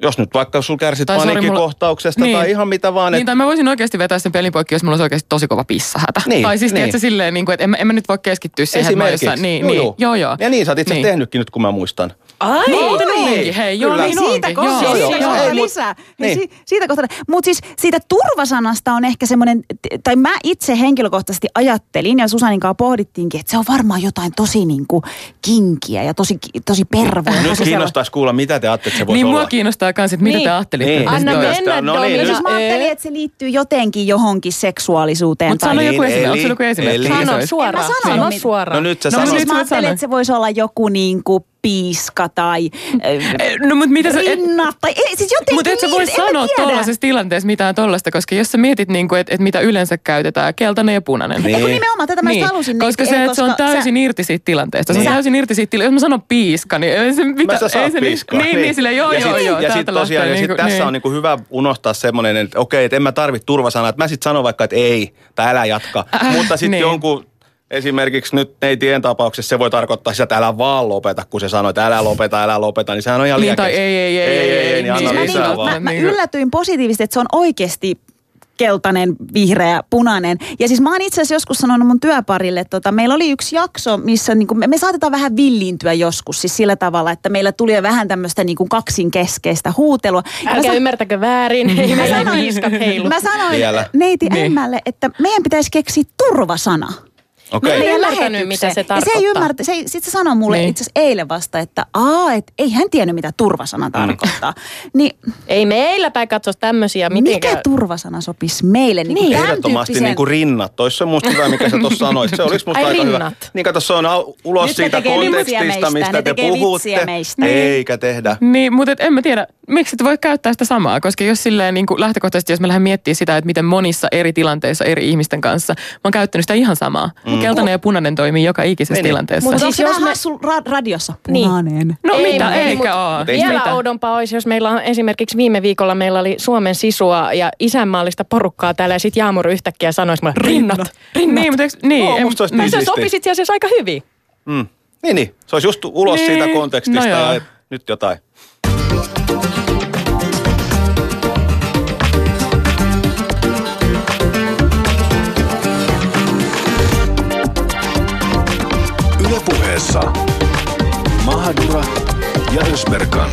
jos nyt vaikka sul kärsit Tai paniikkikohtauksesta mulla- tai Niin. ihan mitä vaan. Niin, että tai mä voisin oikeasti vetää sen pelin poikki, jos mulla olisi oikeasti tosi kova pissahätä. Niin, tai siis niin. tiedätkö silleen, niin kuin, että en, en mä nyt voi keskittyä siihen, että mä oon Esimerkiksi. jossain, niin, Joo, niin, joo. joo, joo. Ja niin, sä oot itse Niin. tehnytkin nyt, kun mä muistan. Ai, Muuten Niin. onkin, hei, joo, Kyllä. niin siitä onkin. kohta, Joo, joo, joo. Lisää. niin. Niin. Si, siitä kohta. Mutta siis siitä turvasanasta on ehkä semmoinen, tai mä itse henkilökohtaisesti ajattelin, ja Susanin kanssa pohdittiinkin, että se on varmaan jotain tosi niinku kinkiä ja tosi, tosi pervoa. Nyt kiinnostaisi kuulla, mitä te ajattelette, että se voisi Niin olla. mua kiinnostaa myös, että mitä Niin. te ajattelitte. Niin. Anna mennä, No niin, Domina. nyt- Siis mä ajattelin, että se liittyy jotenkin johonkin seksuaalisuuteen. Mutta tai- sano joku Niin, esimerkki, onko sulla joku esimerkki? se Sano suoraan. En mä sanonut Sano mitään. suoraan. No nyt sä No, No, siis mä ajattelin, että se voisi olla joku niinku piiska tai Eh, No mutta mitä sä... et- rinnat tai ei, siis jotenkin Mutta et sä niin, voi mä sanoa tuollaisessa tilanteessa mitään tollasta, koska jos sä mietit, niinku, että et mitä yleensä käytetään, keltainen ja punainen. Niin. Ei, kun nimenomaan tätä mä just halusin. niin, Koska ei, se, että se on täysin sä- irti siitä tilanteesta. Se on täysin irti siitä tilanteesta. Jos mä sanon piiska, niin ei se mitä, Mä sä ei saat se piskaa. Niin, niin, silleen joo, ja joo, sit, joo. Ja sitten tosiaan, ja sit niinku- tässä niin. on niinku hyvä unohtaa semmoinen, että okei, että en mä tarvitse turvasanaa, että mä sitten sanon vaikka, että ei, tai älä jatka. Äh, Mutta sitten niin. jonkun, esimerkiksi nyt neitien tapauksessa se voi tarkoittaa sitä, että älä vaan lopeta, kun se sanoo, että älä lopeta, älä lopeta, niin sehän on ihan Niin, liian keksi. ei, ei, ei, ei, ei, ei, niin anna niin, Mä, lisää niin, vaan. mä, mä Niin. yllätyin positiivisesti, että se on oikeasti keltainen, vihreä, punainen. Ja siis mä oon itse asiassa joskus sanonut mun työparille, että tota, meillä oli yksi jakso, missä niinku, me, me saatetaan vähän villiintyä joskus siis sillä tavalla, että meillä tuli vähän tämmöistä niinku kaksinkeskeistä huutelua. Älkää sa- ymmärtäkö väärin, ei mä meillä sanoin, mä sanoin Vielä. neiti Niin. Emmälle, että meidän pitäisi keksiä turvasana. Okei. Mä en meidän ymmärtänyt, lähetykseen. mitä se Ja se ei tarkoittaa. ymmärtä, se, ei- sit se sanoi mulle Niin. itse asiassa eilen vasta, että aa, et ei hän tiennyt mitä turvasana Mm. tarkoittaa. Niin Ei meillä päin katso tämmöisiä mitenkään. mikä turvasana sopisi meille? Niin, Niin. niin. Ehdottomasti niin kuin rinnat. Tois se musta hyvä, mikä sä tuossa sanoit. Se olisi musta Ai, aika hyvä. rinnat. Niin kato, se on ulos Nyt siitä kontekstista, meistä, mistä ne te puhutte. meistä. Eikä tehdä. Niin, mutta et en mä tiedä, miksi et voi käyttää sitä samaa, koska jos silleen niin kuin lähtökohtaisesti, jos mä lähden miettimään sitä, että miten monissa eri tilanteissa eri ihmisten kanssa, mä oon käyttänyt sitä ihan samaa. Mm. Keltainen ja punainen toimii joka ikisessä Niin, niin. tilanteessa. Mutta siis se jos me- hassu ra- radiossa? Niin. Punainen. no Ei, mitä, mut- eikä ei Vielä Mitä? oudompaa olisi, jos meillä on esimerkiksi viime viikolla meillä oli Suomen sisua ja isänmaallista porukkaa täällä ja sitten Jaamur yhtäkkiä sanoisi mulle, rinnat, rinnat. Niin, mutta eikö, niin, musta niin se siistiä. sopisi itse asiassa aika hyvin. Mm. Niin, niin. Se olisi just ulos Niin, siitä kontekstista no ja nyt jotain. Puheessa Mahadura ja Ösberkan.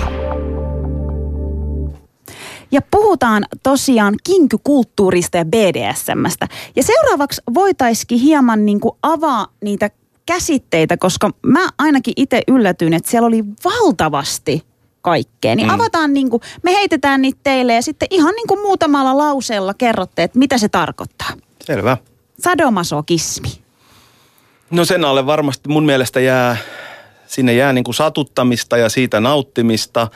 Ja puhutaan tosiaan kinkykulttuurista ja BDSMstä. Ja seuraavaksi voitaisiin hieman niin kuin avaa niitä käsitteitä, koska mä ainakin itse yllätyin, että siellä oli valtavasti kaikkea. Niin mm. avataan niin kuin, me heitetään niitä teille ja sitten ihan niin kuin muutamalla lauseella kerrotte, että mitä se tarkoittaa. Selvä. Sadomasokismi. No sen alle varmasti mun mielestä jää, sinne jää niin kuin satuttamista ja siitä nauttimista.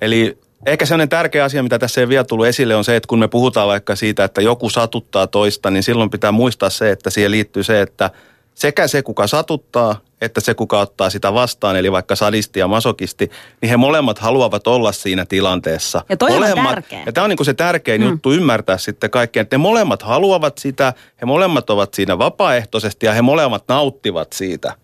Eli ehkä sellainen tärkeä asia, mitä tässä ei vielä tullut esille, on se, että kun me puhutaan vaikka siitä, että joku satuttaa toista, niin silloin pitää muistaa se, että siihen liittyy se, että sekä se, kuka satuttaa, että se, kuka ottaa sitä vastaan, eli vaikka sadisti ja masokisti, niin he molemmat haluavat olla siinä tilanteessa. Ja toi on molemmat, tärkeä. Ja tämä on niin kuin se tärkein mm. juttu ymmärtää sitten kaikkeen, että ne molemmat haluavat sitä, he molemmat ovat siinä vapaaehtoisesti ja he molemmat nauttivat siitä.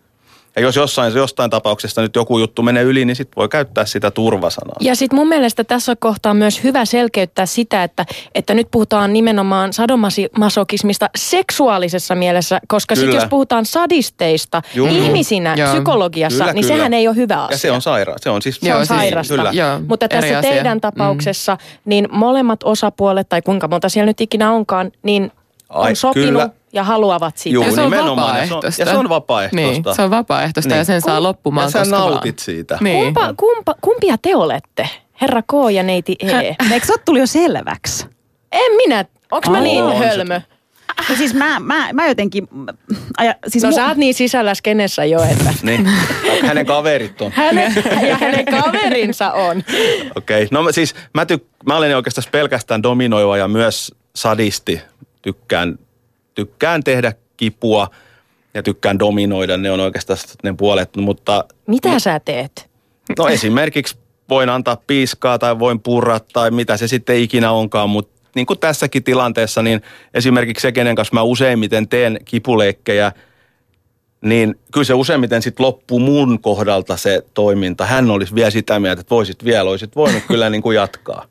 Ja jos jossain, jostain tapauksesta nyt joku juttu menee yli, niin sitten voi käyttää sitä turvasanaa. Ja sitten mun mielestä tässä kohtaa on myös hyvä selkeyttää sitä, että, että nyt puhutaan nimenomaan sadomasokismista seksuaalisessa mielessä, koska sitten jos puhutaan sadisteista Juu, juu. ihmisinä Joo. psykologiassa, Kyllä, niin kyllä. sehän ei ole hyvä asia. Ja se on saira. Se on siis Se on siis- sairasta. Kyllä. Joo, Mutta eri tässä asia. teidän Mm. tapauksessa, niin molemmat osapuolet, tai kuinka monta siellä nyt ikinä onkaan, niin on Ai, sopinut kyllä. Ja haluavat sitä. Juu, Ja se on nimenomaan. Ja se on- vapaaehtoista. ja se on vapaaehtoista. Niin, se on vapaaehtoista ja Niin. sen saa loppumaan Ja sä koska vaan. nautit siitä. Niin. Kumpa, kumpa, kumpia te olette? Herra K ja neiti E. Eikö se ole tullut jo selväksi? en minä. Onks mä niin on se. hölmö? Ja siis mä, mä, mä jotenkin... Aja, siis No mu- sä oot niin sisällä skenessä jo, että Niin. Hänen kaverit on. hänen ja hänen kaverinsa on. Okei, okay. no mä siis mä, tyk- mä olen oikeastaan pelkästään dominoiva ja myös sadisti. Tykkään, tykkään tehdä kipua. ja tykkään dominoida, ne on oikeastaan ne puolet, mutta Mitä sä teet? no esimerkiksi voin antaa piiskaa tai voin purra tai mitä se sitten ikinä onkaan, mutta niin kuin tässäkin tilanteessa, niin esimerkiksi se, kenen kanssa mä useimmiten teen kipuleikkejä, niin kyllä se useimmiten sitten loppuu mun kohdalta se toiminta. Hän olisi vielä sitä mieltä, että voisit vielä, olisit voinut kyllä niin kuin jatkaa.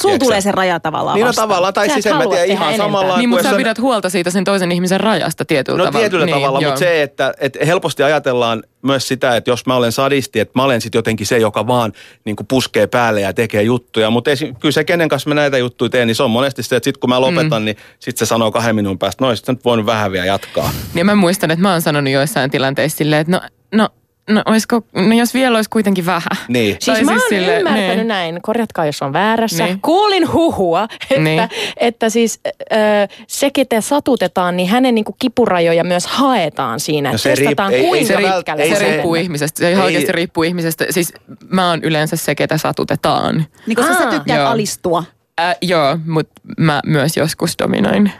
Sulla tulee se raja tavallaan Niin no vastaan. tavallaan, tai Sä siis en mä tiedä ihan enempää. samalla Niin, kuin mutta sä on- pidät huolta siitä sen toisen ihmisen rajasta tietyllä No tavalla. tietyllä niin, tavalla, joo. mutta se, että, että helposti ajatellaan myös sitä, että jos mä olen sadisti, että mä olen sitten jotenkin se, joka vaan niin kuin puskee päälle ja tekee juttuja. Mutta kyllä se, kenen kanssa mä näitä juttuja teen, niin se on monesti se, että sitten kun mä lopetan, mm. niin sitten se sanoo kahden minuutin päästä, no sit sä nyt voinut vähän vielä jatkaa. Niin mä muistan, että mä oon sanonut joissain tilanteissa silleen, että no, no, no, olisiko, no jos vielä olisi kuitenkin vähän. Niin. Siis Tai mä siis oon silleen, ymmärtänyt niin. näin, korjatkaa jos on väärässä. Niin. Kuulin huhua, että, Niin. että siis äh, se, ketä satutetaan, niin hänen niinku kipurajoja myös haetaan siinä. No se riip- testataan ei- ei kuinka se vält- pitkälle ei Se se- riippuu ihmisestä. Se Ei- oikeasti riippuu ihmisestä. Siis mä oon yleensä se, ketä satutetaan. Niin koska sä tykkäät Joo. alistua. Äh, joo, mutta mä myös joskus dominoin.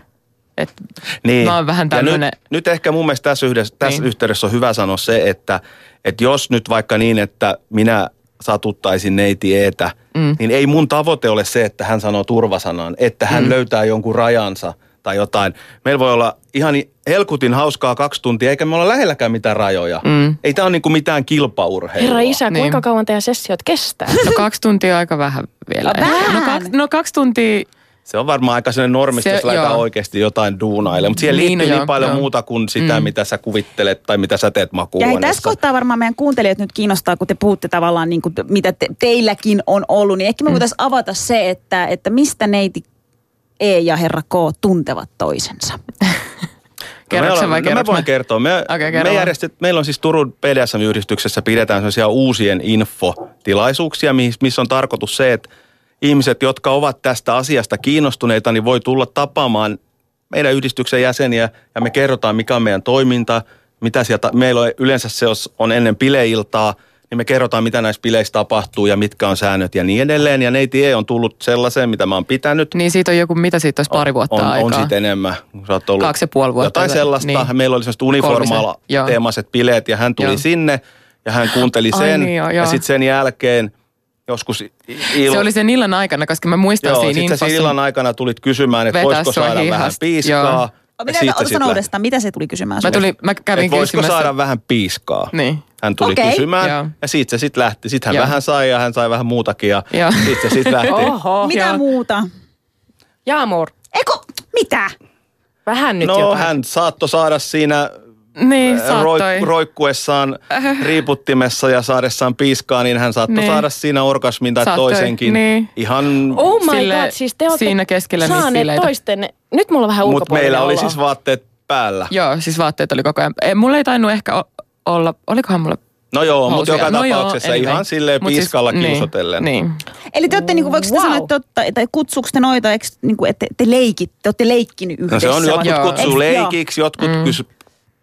Et Niin. Mä oon vähän Ja tämmönen... Nyt, nyt ehkä mun mielestä tässä, yhdessä, tässä Niin. yhteydessä on hyvä sanoa se, että, että jos nyt vaikka niin, että minä satuttaisin neiti Eetä, mm. niin ei mun tavoite ole se, että hän sanoo turvasanan, että hän mm. löytää jonkun rajansa tai jotain. Meillä voi olla ihan helkutin hauskaa kaksi tuntia, eikä me olla lähelläkään mitään rajoja. Mm. Ei tämä ole niinku mitään kilpaurheilua. Herra isä, Niin. kuinka kauan teidän sessiot kestää? No kaksi tuntia aika vähän vielä. No vähän. No, kaksi, no kaksi tuntia, Se on varmaan aika sellainen normisti, Se- jos joo. oikeasti jotain duunaille. Mutta siihen Niin, liittyy no niin joo, paljon joo. muuta kuin sitä, mm. mitä sä kuvittelet tai mitä sä teet Ja makuuhuoneessa. tässä kohtaa varmaan meidän kuuntelijat nyt kiinnostaa, kun te puhutte tavallaan, niin kuin, mitä te, teilläkin on ollut, niin ehkä me voitaisiin avata se, että, että mistä neiti E ja herra K tuntevat toisensa. No me vai ollaan- no mä voin kertoa. Me, Okei, me kerro järjestet, meillä on siis Turun BDSM-yhdistyksessä pidetään sellaisia uusien infotilaisuuksia, missä on tarkoitus se, että ihmiset, jotka ovat tästä asiasta kiinnostuneita, niin voi tulla tapaamaan meidän yhdistyksen jäseniä ja me kerrotaan, mikä on meidän toiminta, mitä sieltä, meillä on yleensä se jos on ennen bileiltaa, niin me kerrotaan, mitä näissä bileissä tapahtuu ja mitkä on säännöt ja niin edelleen. Ja neiti E on tullut sellaiseen, mitä mä oon pitänyt. Niin siitä on joku, mitä siitä olisi pari vuotta on, aikaa? On siitä enemmän. Sä oot ollut Kaksi ja puoli vuotta Jotain tai- sellaista. niin. Meillä oli semmoista uniformaala teemaiset bileet ja hän tuli Joo. sinne ja hän kuunteli Ai sen. niin, joo, ja joo. sitten sen jälkeen joskus il... Se oli sen illan aikana, koska mä muistan Joo, siinä sitten infossa. siinä illan aikana tulit kysymään, että voisiko saada vähän hihasta. piiskaa. Joo. Ja Mitä, siitä uudestaan, mitä se tuli kysymään Mä, tulin, mä kävin Et voisiko kysymässä. saada vähän piiskaa? Niin. Hän tuli Okei. kysymään Joo. ja siitä se sitten lähti. Sitten hän Joo. vähän sai ja hän sai vähän muutakin ja Joo. sitten se sitten lähti. Oho. Mitä joo. muuta? Jaamur, Eko, mitä? vähän nyt No jotain. hän saattoi saada siinä Niin, Roik, saattoi. roikkuessaan riiputtimessa ja saadessaan piiskaa, niin hän saattoi Niin. saada siinä orgasmin tai Saattoi, toisenkin. niin. Ihan, Oh my Sille- god, siis te olette siinä keskellä niitä saaneet toisten... Nyt mulla on vähän mutta meillä oli olo. siis vaatteet päällä. Joo, siis vaatteet oli koko ajan. Ei, mulla ei tainnut ehkä o- olla, olikohan mulla No joo, mutta joka No joo, tapauksessa anyway. ihan silleen Mut siis- piiskalla niin, kiusotellen. Niin. Eli te olette, niin kuin, voiko wow. Wow. sanoa, että, otta, että kutsuuko te noita, eikö, niin kuin, että te leikit, te olette leikkinyt No yhdessä? se on, jotkut Joo. kutsuu joo. leikiksi, jotkut, mm. kysy,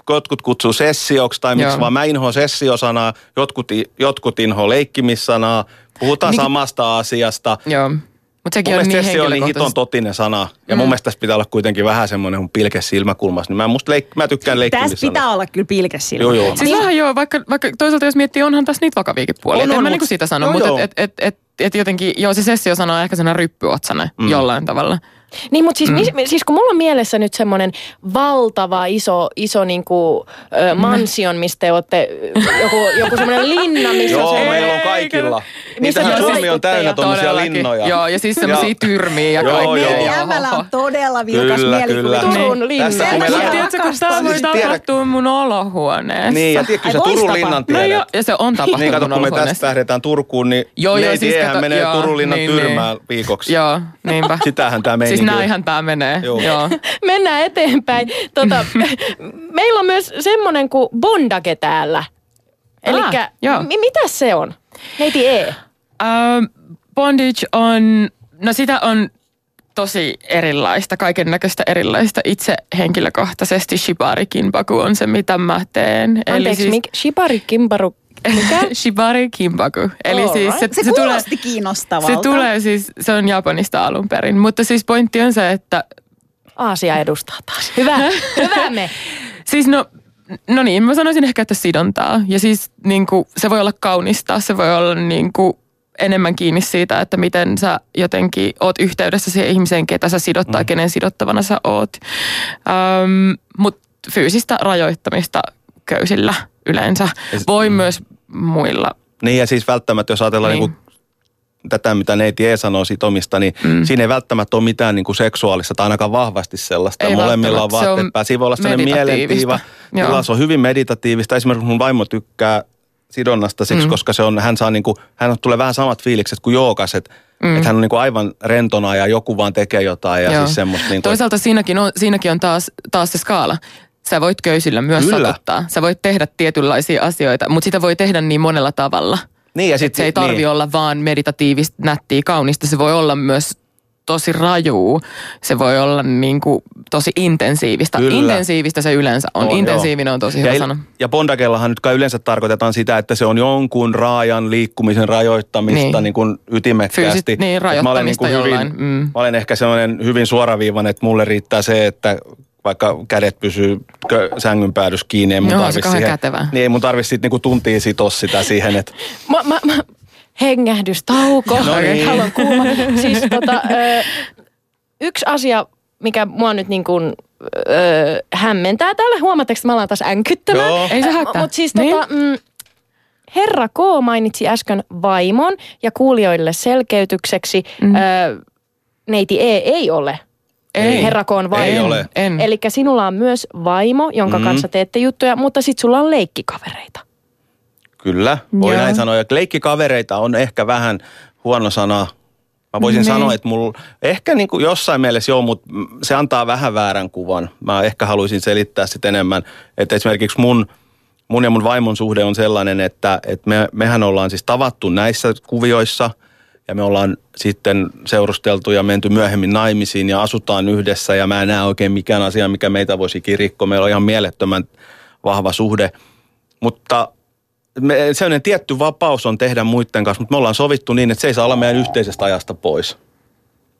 jotkut kutsuu sessioksi, tai miksi Joo. vaan mä inhoan sessiosanaa, jotkut, jotkut inhoa leikkimissanaa, puhutaan Niin- samasta asiasta. Joo. Mutta sekin Mun on mielestä niin sessio on niin hiton totinen sana. Ja mun mielestä tässä pitää olla kuitenkin vähän semmoinen kun pilke silmäkulmassa. Niin mä, musta leik- mä tykkään Tässä leikkimissanasta. pitää olla kyllä pilkes silmä. Joo, joo. Siis vähän joo, vaikka, vaikka toisaalta jos miettii, onhan tässä niitä vakaviakin puolia. On, On, en mä niinku sitä sano, mutta et, et, et, et, et jotenkin, joo se sessio sana on ehkä sellainen ryppyotsane mm. jollain tavalla. Niin, mutta siis, mm. siis kun mulla on mielessä nyt semmoinen valtava iso, iso niinku, ö, mansion, mistä te olette, joku, joku semmoinen linna, missä Joo, on se... meillä on kaikilla. Missä Niitähän on Suomi on täynnä tuommoisia Todellakin. linnoja. Joo, ja siis semmoisia tyrmiä ja Joo, kaikkea. joo. Neiti Ämmälä on todella vilkas Kyllä, mielikuvitus. kyllä. Turun Niin. linna. Tässä kun me Sen Mutta takia lähdetään- tiedätkö, kun tämä voi Siis tiedä- tapahtua mun olohuoneessa. Niin, ja tiedätkö sä Turun linnan No tiedät? joo, ja se on tapahtunut Niin kato, kun me tästä lähdetään Turkuun, niin Joo, joo, neiti siis menee joo, Turun linnan niin, tyrmään viikoksi. Joo, niinpä. Sitähän tämä meininki On. näinhän tämä menee. Joo. Joo. Mennään eteenpäin. Tota, meillä on myös semmoinen kuin bondage täällä. Eli Ah, mi- mitä se on? Neiti E. Um, bondage on, no sitä on tosi erilaista, kaiken näköistä erilaista. Itse henkilökohtaisesti shibari kinbaku on se, mitä mä teen. Anteeksi, siis... mik, shibari kimbaru. Mikä? shibari kinbaku. Eli siis se, Se, se, tulee, kiinnostavalta. se tulee siis, se on Japanista alun perin. Mutta siis pointti on se, että Aasia edustaa taas. Hyvä, hyvä me. Siis no, No niin, mä sanoisin ehkä, että sidontaa. Ja siis niin kuin, se voi olla kaunista, se voi olla niin kuin, enemmän kiinni siitä, että miten sä jotenkin oot yhteydessä siihen ihmiseen, ketä sä sidot tai Mm. kenen sidottavana sä oot. Ähm, Mutta fyysistä rajoittamista köysillä yleensä. Voi mm. myös muilla. Niin ja siis välttämättä, jos ajatellaan niin. Niin. Tätä, mitä neiti E sanoo sitomista, niin mm. siinä ei välttämättä ole mitään niin kuin seksuaalista tai ainakaan vahvasti sellaista. Ei Molemmilla on vaatteet päällä. Siinä voi olla sellainen mielentiiva. Tila, se on hyvin meditatiivista. Esimerkiksi mun vaimo tykkää sidonnasta siksi, mm. koska se on, hän, saa niin kuin, hän tulee vähän samat fiilikset kuin joogas, että mm. että hän on niin kuin aivan rentona ja joku vaan tekee jotain ja Joo. siis semmoista. Niin kuin, Toisaalta siinäkin on, siinäkin on taas, taas se skaala. Sä voit köysillä myös Kyllä. satuttaa. Sä voit tehdä tietynlaisia asioita, mutta sitä voi tehdä niin monella tavalla. niin ja sit, se ei tarvi niin. olla vaan meditatiivista, nättiä, kaunista. Se voi olla myös tosi rajuu. Se voi olla niin kuin tosi intensiivistä. Kyllä. Intensiivistä se yleensä on. On, Intensiivinen joo. on tosi ja, hyvä il- sana. Ja bondagellahan nyt kai yleensä tarkoitetaan sitä, että se on jonkun raajan liikkumisen rajoittamista niin. Niin. Niin kuin ytimekkäästi. Fyysit- niin, Et mä olen, rajoittamista hyvin, jollain, mm. mä olen ehkä sellainen hyvin suoraviivainen, että mulle riittää se, että vaikka kädet pysyy sängyn päädys kiinni, ei mun Joo, se tarvitse kauhean siihen, kätevää. niin ei mun tarvitse sitten niinku tuntia sitoa sitä siihen, että Mä, mä, mä, hengähdystauko. No niin. Haluan kuulla. Siis tota, ö, yksi asia, mikä mua nyt niin kuin, ö, hämmentää täällä. Huomaatteko, että mä alan taas änkyttämään? Joo. Ei se haittaa. Mutta siis Niin. tota, mm, Herra K. mainitsi äsken vaimon ja kuulijoille selkeytykseksi. Mm. Ö, neiti E ei ole Ei. Herra K. on vaimo. Ei ole. En. Eli sinulla on myös vaimo, jonka Mm. kanssa teette juttuja, mutta sitten sulla on leikkikavereita. Kyllä, voi Joo. näin sanoa. Ja leikkikavereita on ehkä vähän huono sana. Mä voisin Niin. sanoa, että mulla ehkä niin kuin jossain mielessä joo, mutta se antaa vähän väärän kuvan. Mä ehkä haluaisin selittää sitä enemmän. Että esimerkiksi mun, mun ja mun vaimon suhde on sellainen, että, että me, mehän ollaan siis tavattu näissä kuvioissa ja me ollaan sitten seurusteltu ja menty myöhemmin naimisiin ja asutaan yhdessä ja mä en näe oikein mikään asia, mikä meitä voisi kirikko. Meillä on ihan mielettömän vahva suhde. Mutta me, sellainen tietty vapaus on tehdä muiden kanssa, mutta me ollaan sovittu niin, että se ei saa olla meidän yhteisestä ajasta pois.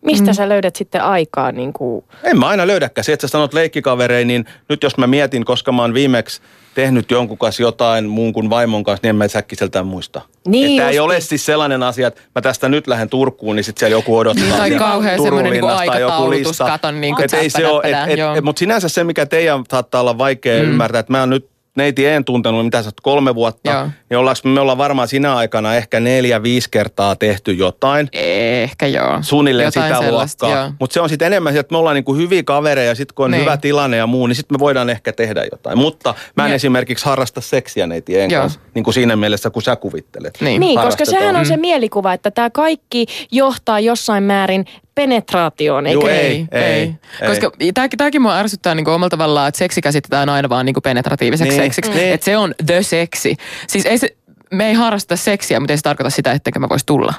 Mistä mm. sä löydät sitten aikaa? Niin kuin, En mä aina löydäkään. Se, että sä sanot leikkikaverein, niin nyt jos mä mietin, koska mä oon viimeksi tehnyt jonkun kanssa jotain muun kuin vaimon kanssa, niin en mä säkkiseltään muista. Niin että ei ole siis sellainen asia, että mä tästä nyt lähden Turkuun, niin sitten siellä joku odottaa. Niin, tai kauhean Turun semmoinen niinku tai joku aikataulutus, lista. katon niinku Et ei se ole, et, et, et, mutta sinänsä se, mikä teidän saattaa olla vaikea mm. ymmärtää, että mä oon nyt neiti en tuntenut, mitä sä oot, kolme vuotta, Joo. niin ollaanko me ollaan varmaan sinä aikana ehkä neljä, viisi kertaa tehty jotain. Ehkä joo. Suunnilleen Jotain sitä luokkaa. Mutta se on sitten enemmän, että me ollaan niinku hyviä kavereja ja sitten kun on Niin. hyvä tilanne ja muu, niin sitten me voidaan ehkä tehdä jotain. Mutta mä en Ja- esimerkiksi harrasta seksiä neitien Joo. kanssa, niin kuin siinä mielessä, kun sä kuvittelet. Niin. niin, koska sehän on se mielikuva, että tämä kaikki johtaa jossain määrin penetraatioon, eikö Juu, niin? ei. ei, Koska tämäkin, mua ärsyttää niin omalla tavallaan, että seksi käsitetään aina vaan niin penetratiiviseksi Niin. seksiksi. Niin. Että se on the seksi. Siis ei se, me ei harrasta seksiä, mutta ei se tarkoita sitä, ettenkö mä vois tulla.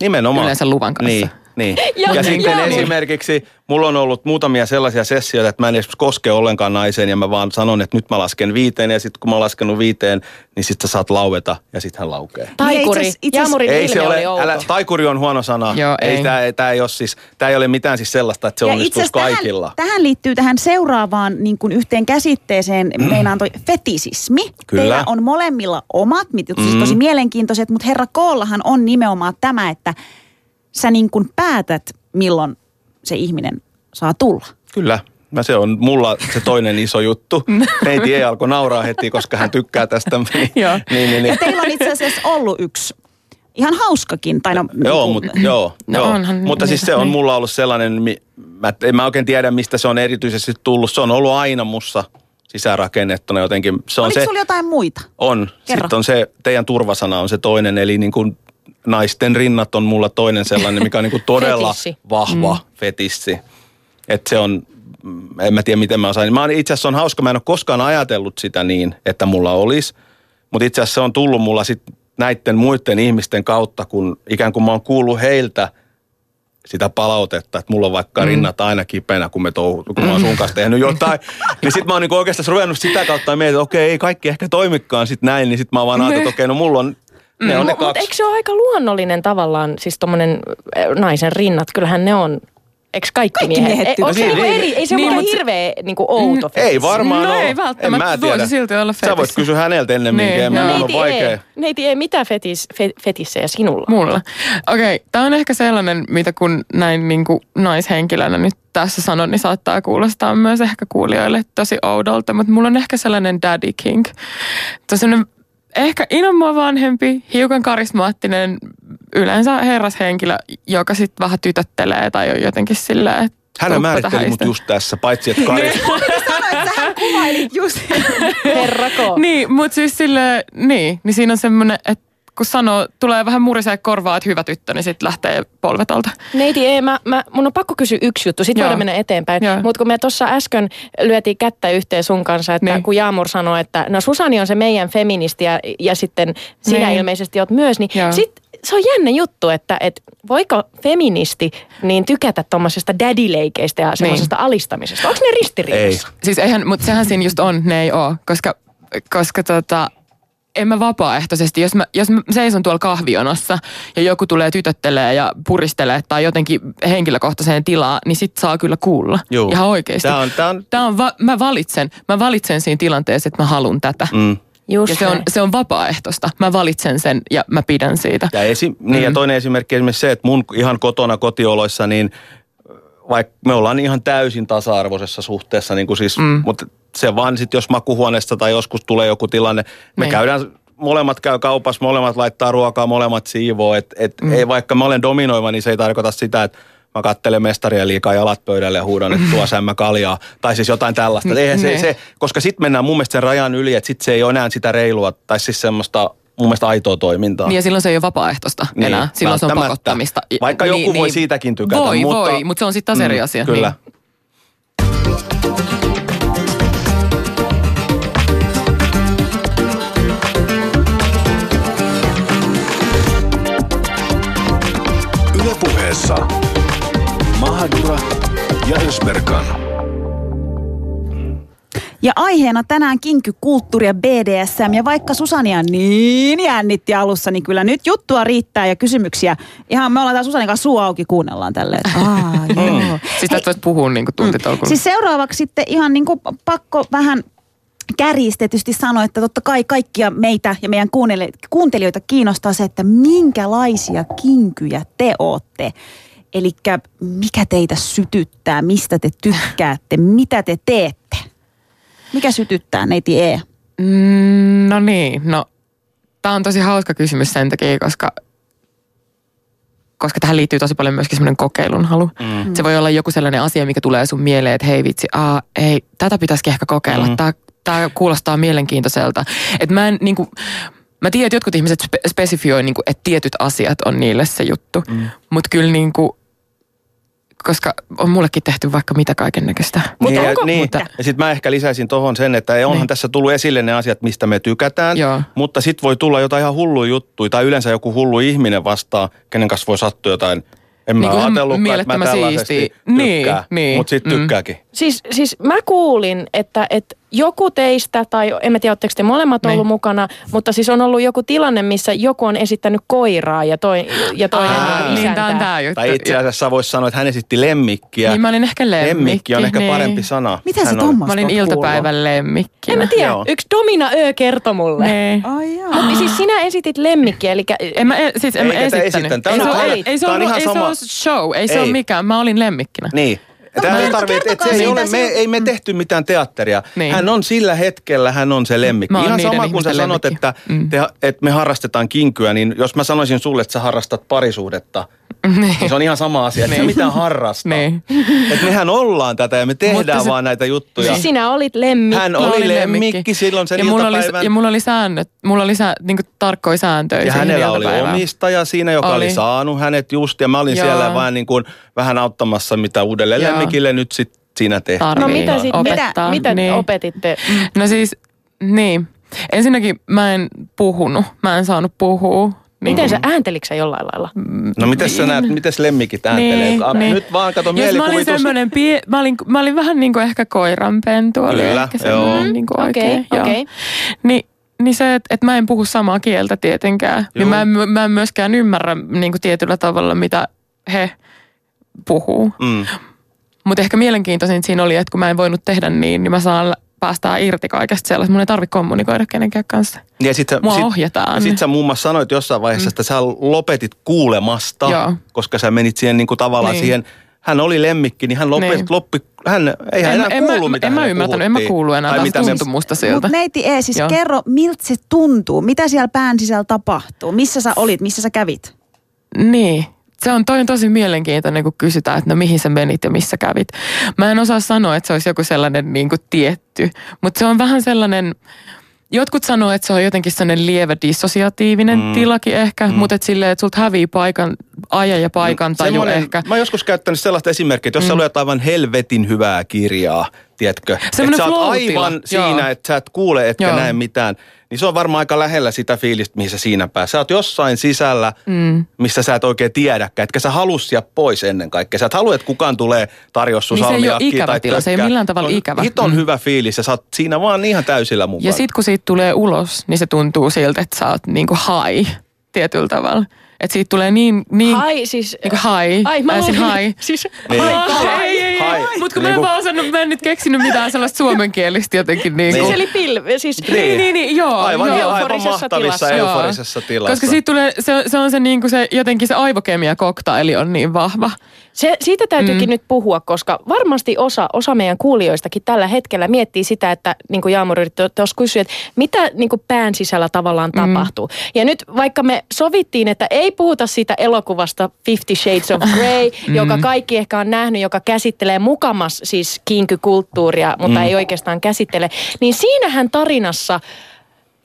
Nimenomaan. Yleensä luvan kanssa. Niin, niin. Ja- Ja, sitten ja- esimerkiksi mulla on ollut muutamia sellaisia sessioita, että mä en edes koske ollenkaan naiseen ja mä vaan sanon, että nyt mä lasken viiteen ja sitten kun mä oon laskenut viiteen, niin sitten sä saat laueta ja sitten hän laukee. Taikuri. Niin, itse asiassa- itse asiassa- Jaamurin Ei se ole, oli älä, taikuri on huono sana. Joo, ei. ei. Tämä, ei, tämä ei ole siis, tämä ei ole mitään siis sellaista, että se Ja onnistuisi kaikilla. Tähän, tähän liittyy tähän seuraavaan niin kuin yhteen käsitteeseen, mm. meinaan toi fetisismi. Kyllä. Teillä on molemmilla omat, mitkä mm. siis tosi mielenkiintoiset, mutta herra Koollahan on nimenomaan tämä, että sä niin kuin päätät, milloin se ihminen saa tulla. Kyllä. Mä se on mulla se toinen iso juttu. Neiti ei alkoi nauraa heti, koska hän tykkää tästä. niin, niin, niin, Ja niin. teillä on itse asiassa ollut yksi ihan hauskakin. Tai no, Joo, niin mutta kuin- joo, No joo. onhan mutta siis niitä, se on niin. mulla ollut sellainen, mä, en mä oikein tiedä mistä se on erityisesti tullut. Se on ollut aina mussa sisäänrakennettuna jotenkin. Se on Oliko se, sulla jotain muita? on. Kerro. Sitten on se, teidän turvasana on se toinen, eli niin kuin naisten rinnat on mulla toinen sellainen, mikä on niin kuin todella Fetissi. vahva mm. fetissi. Että se on, mm, en mä tiedä miten mä osaan. Mä itse asiassa on hauska, mä en ole koskaan ajatellut sitä niin, että mulla olisi. Mutta itse asiassa se on tullut mulla sit näiden muiden ihmisten kautta, kun ikään kuin mä oon kuullut heiltä sitä palautetta, että mulla on vaikka mm. rinnat aina kipeänä, kun, me touhu, kun mä oon sun kanssa tehnyt jotain. niin sit mä oon niinku oikeastaan ruvennut sitä kautta ja mietin, että okei, ei kaikki ehkä toimikaan sit näin, niin sit mä oon vaan ajatellut, että okei, no mulla on, ne on ne Mutta kaksi. eikö se ole aika luonnollinen tavallaan, siis tommonen äh, naisen rinnat, kyllähän ne on Eikö kaikki, Kaikki miehet? miehet Ei, tykkää. niinku Niin, eri, ei se niin, ole hirveä niinku outo Ei fetissi. varmaan No ole. ei En välttämättä, mä voisi tiedä. silti olla Sä voit kysyä häneltä ennemminkin. Niin, en mä on Neiti vaikea. ei, neiti ei, mitä fetis, fe, fetissejä sinulla? Mulla. Okei, okay, tämä on ehkä sellainen, mitä kun näin niin kuin naishenkilönä nyt tässä sanon, niin saattaa kuulostaa myös ehkä kuulijoille tosi oudolta, mutta mulla on ehkä sellainen daddy king. Tosi ehkä ihan mua vanhempi, hiukan karismaattinen, yleensä herrashenkilö, joka sitten vähän tytöttelee tai on jotenkin silleen, että Hän määritteli mut just tässä, paitsi että Kari... Sanoit, että hän kuvailit just. Herrako. Niin, mutta siis sille, niin, niin siinä on semmoinen, että kun sanoo, tulee vähän murisee korvaa, että hyvä tyttö, niin sitten lähtee polvet alta. Neiti, ei, mä, mä, mun on pakko kysyä yksi juttu, sitten voidaan mennä eteenpäin. Mutta kun me tuossa äsken lyötiin kättä yhteen sun kanssa, että Niin. kun Jaamur sanoi, että no Susani on se meidän feministi ja, ja sitten sinä Niin. ilmeisesti oot myös, niin Joo. sit se on jännä juttu, että, että voiko feministi niin tykätä tuommoisesta daddy-leikeistä ja semmoisesta Niin. alistamisesta? Onko ne ristiriidassa? Siis eihän, mutta sehän siinä just on, ne ei oo, koska, koska tota, en mä vapaaehtoisesti, jos mä, jos mä seison tuolla kahvionossa ja joku tulee tytöttelee ja puristelee tai jotenkin henkilökohtaiseen tilaan, niin sit saa kyllä kuulla. Juu. Ihan oikeasti. Tää on, tää on, Tää on va- mä valitsen, mä valitsen siinä tilanteessa, että mä haluan tätä. mm. Just Ja se on, se on vapaaehtoista. Mä valitsen sen ja mä pidän siitä. Ja, esi- niin ja toinen esimerkki esimerkiksi se, että mun ihan kotona kotioloissa, niin vaikka me ollaan ihan täysin tasa-arvoisessa suhteessa, niin kuin siis, mm. mutta se vaan sitten, jos makuhuoneesta tai joskus tulee joku tilanne, me Niin. käydään, molemmat käy kaupassa, molemmat laittaa ruokaa, molemmat siivoo, että et, mm. ei vaikka mä olen dominoiva, niin se ei tarkoita sitä, että mä kattelen mestaria liikaa jalat pöydälle ja huudan, että tuo sämmä kaljaa. Tai siis jotain tällaista. Eihän se, Niin. se, koska sitten mennään mun mielestä sen rajan yli, että sitten se ei ole enää sitä reilua, tai siis semmoista mun mielestä aitoa toimintaa. Niin ja silloin se ei ole vapaaehtoista Niin, enää. Silloin se on pakottamista. Vaikka joku voi siitäkin tykätä, Voi, mutta- voi, mutta se on sitten taas eri Mm, asia. Kyllä. Niin. Yle puheessa Mahadura ja Ösberkan. Ja aiheena tänään kinkykulttuuri ja BDSM. Ja vaikka Susania niin jännitti alussa, niin kyllä nyt juttua riittää ja kysymyksiä. Ihan me ollaan täällä Susanin kanssa suu auki kuunnellaan tälleen. että Aa, joo. Siis tästä voisi puhua niin kuin tuntitolkulla. Siis seuraavaksi sitten ihan niin kuin pakko vähän kärjistetysti sanoa, että totta kai kaikkia meitä ja meidän kuuntelijoita kiinnostaa se, että minkälaisia kinkyjä te ootte. Eli mikä teitä sytyttää, mistä te tykkäätte, mitä te teette? Mikä sytyttää, neiti E? Mm, no niin, no tämä on tosi hauska kysymys sen takia, koska koska tähän liittyy tosi paljon myöskin semmoinen kokeilun halu. Mm. Se voi olla joku sellainen asia, mikä tulee sun mieleen, että hei vitsi, aa, ei, tätä pitäisikin ehkä kokeilla. Mm. Tämä, tämä kuulostaa mielenkiintoiselta. Että mä en niinku, mä tiedän, että jotkut ihmiset spe- spesifioi, niinku, että tietyt asiat on niille se juttu. Mm. Mutta kyllä niinku, koska on mullekin tehty vaikka mitä kaiken näköistä. Mutta ja, onko- niin, mutta- ja sitten mä ehkä lisäisin tuohon sen, että onhan Niin. tässä tullut esille ne asiat, mistä me tykätään, Joo. mutta sitten voi tulla jotain ihan hulluja juttuja, tai yleensä joku hullu ihminen vastaan, kenen kanssa voi sattua jotain, en mä Niin ihan ajatellutkaan, että mä tällaisesti siistiä. Niin, niin, mutta sitten mm. tykkääkin. Siis, siis mä kuulin, että, että joku teistä, tai en mä tiedä, oletteko te molemmat ollut Niin. mukana, mutta siis on ollut joku tilanne, missä joku on esittänyt koiraa ja, toi, ja toinen Aa, on niin tämä on tämä juttu. Tai itse asiassa voisi sanoa, että hän esitti lemmikkiä. Niin mä olin ehkä lemmikki. Lemmikki on ehkä niin. parempi sana. Mitä se Hän on- Tommas Mä olin iltapäivän lemmikki. En mä tiedä, Joo. yksi Domina Ö kertoi mulle. Ai jaa. Mutta siis sinä esitit lemmikkiä, eli En mä, siis en mä Eikä esittänyt. Ei on se, ole, ei se, on ollut, ei se show, ei se Ei. ole mikään. Mä olin lemmikkinä. Niin. Tämä ei tarvitse, että kertokaa se ei ole, me, ei me tehty mitään teatteria. Niin. Hän on sillä hetkellä, hän on se lemmikki. Ihan sama kuin sä sanot, lemmikki. että, Mm. te, että me harrastetaan kinkyä, niin jos mä sanoisin sulle, että sä harrastat parisuhdetta, niin se on ihan sama asia, että Niin. mitään harrastaa. Niin. Että mehän ollaan tätä ja me tehdään Mutta se- vaan näitä juttuja. siis sinä olit lemmikki. Hän oli olin lemmikki silloin sen ja mulla, oli, ja mulla oli säännöt, mulla oli sää, niin tarkkoja sääntöjä Ja hänellä oli omistaja siinä, joka oli, Oli. saanut hänet just. Ja mä olin Joo. siellä vaan niin kuin vähän auttamassa, mitä uudelle Joo. Lemmikille nyt sit siinä tehtiin. No mitä sitten, mitä, opettaa, mitä niin. opetitte? No siis, niin. Ensinnäkin mä en puhunut, mä en saanut puhua. Niin Miten sä ääntelitkö sä jollain lailla? No miten sä näet, miten lemmikit ääntelee? Niin, A, niin. Nyt vaan kato Jos mä olin mielikuvitus. semmoinen, pie, mä, olin, mä olin vähän niin kuin ehkä koiranpentu, oli Kyllä, ehkä joo. niin kuin Okei, oikein. joo. okei. Niin, niin se, että, että mä en puhu samaa kieltä tietenkään. Niin mä en, mä en myöskään ymmärrä niin kuin tietyllä tavalla, mitä he puhuu. Mm. Mutta ehkä mielenkiintoisin siinä oli, että kun mä en voinut tehdä niin, niin mä saan päästää irti kaikesta sellaista. Mun ei tarvitse kommunikoida kenenkään kanssa. Ja sit sä, Mua sit, ohjataan. Ja sit sä muun muassa sanoit jossain vaiheessa, että sä lopetit kuulemasta, Joo. koska sä menit siihen niin kuin tavallaan Niin. siihen, hän oli lemmikki, niin hän lopetti, Niin. loppi, hän ei hän En- enää en mä- kuulu, mitä en mä ymmärtänyt, en mä kuullut enää. Tai mitä tuntui me, musta siltä. Mutta neiti E, siis Joo. kerro, miltä se tuntuu? Mitä siellä pään sisällä tapahtuu? Missä sä olit? Missä sä kävit? Niin. Se on, toi on tosi mielenkiintoinen, kun kysytään, että no mihin sä menit ja missä kävit. Mä en osaa sanoa, että se olisi joku sellainen niin kuin tietty, mutta se on vähän sellainen, jotkut sanoo, että se on jotenkin sellainen lievä dissosiatiivinen mm. tilakin ehkä, mm. mutta että silleen, että sulta hävii paikan, ajan ja paikan taju semmoinen- ehkä. Mä oon joskus käyttänyt sellaista esimerkkiä, että jos mm. sä luet aivan helvetin hyvää kirjaa, tiedätkö? Että sä oot aivan joo. siinä, että sä et kuule etkä Joo. näe mitään. Niin se on varmaan aika lähellä sitä fiilistä, mihin sä siinä pääset. Sä oot jossain sisällä, mm. missä sä et oikein tiedäkään. Etkä sä sieltä pois ennen kaikkea. Sä et halua, että kukaan tulee tarjoa sun Niin se ei ole ikävä tila, se ei millään tavalla on ikävä. Hiton Mm. hyvä fiilis ja sä oot siinä vaan ihan täysillä mukana. Ja sitten kun siitä tulee ulos, niin se tuntuu siltä, että sä oot niinku high tietyllä tavalla. Että siitä tulee niin... niin Hai, siis... Niinku high. Ai, mä Äsin luulin- high. Siis, Niin. Ai, ei, ei, Hai. ei. Mutta kun mä en Niinku- vaan osannut, mä en nyt keksinyt mitään sellaista suomenkielistä jotenkin niin siis kuin. eli pilve, siis... Niin, niin, niin, joo. Aivan, joo. aivan euforisessa mahtavissa tilassa. Joo. euforisessa tilassa. Koska siitä tulee, se, se on se, niin kuin se jotenkin se aivokemia koktaili on niin vahva. Se, siitä täytyykin mm. nyt puhua, koska varmasti osa, osa meidän kuulijoistakin tällä hetkellä miettii sitä, että niin kuin Jaamur tuossa kysyä, että mitä niin kuin pään sisällä tavallaan mm. tapahtuu. Ja nyt vaikka me sovittiin, että ei puhuta siitä elokuvasta Fifty Shades of Grey, mm. joka kaikki ehkä on nähnyt, joka käsittelee mukamas siis kinkykulttuuria, mutta mm. ei oikeastaan käsittele, niin siinähän tarinassa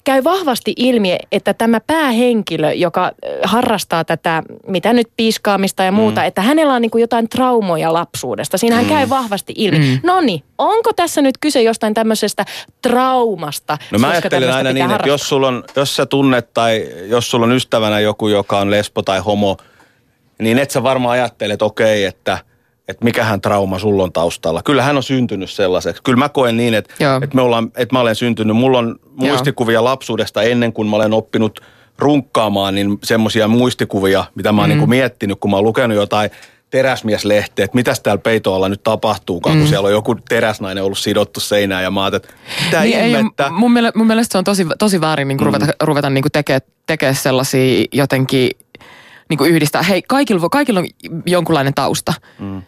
käy vahvasti ilmi, että tämä päähenkilö, joka harrastaa tätä, mitä nyt piiskaamista ja muuta, mm. että hänellä on niin kuin jotain traumoja lapsuudesta. Siinähän mm. käy vahvasti ilmi. Mm. No niin, onko tässä nyt kyse jostain tämmöisestä traumasta? No mä ajattelen aina niin, että jos, sulla on, jos sä tunnet tai jos sulla on ystävänä joku, joka on lesbo tai homo, niin et sä varmaan ajattele, että okei, että, että mikähän trauma sulla on taustalla. Kyllä hän on syntynyt sellaiseksi. Kyllä mä koen niin, että, Joo. että, me ollaan, että mä olen syntynyt. Mulla on muistikuvia lapsuudesta ennen kuin mä olen oppinut runkkaamaan, niin semmoisia muistikuvia, mitä mä oon mm. niin miettinyt, kun mä oon lukenut jotain teräsmieslehteä, että mitäs täällä peitoalla nyt tapahtuukaan, mm. kun siellä on joku teräsnainen ollut sidottu seinään ja mä ajattelin, että mitä Niin ei, ihmettä. mun, mielestä, mun mielestä se on tosi, tosi väärin niin ruveta, mm. ruveta niin tekemään tekee sellaisia jotenkin niin kuin yhdistää. Hei, kaikilla, kaikilla on jonkunlainen tausta. Mm.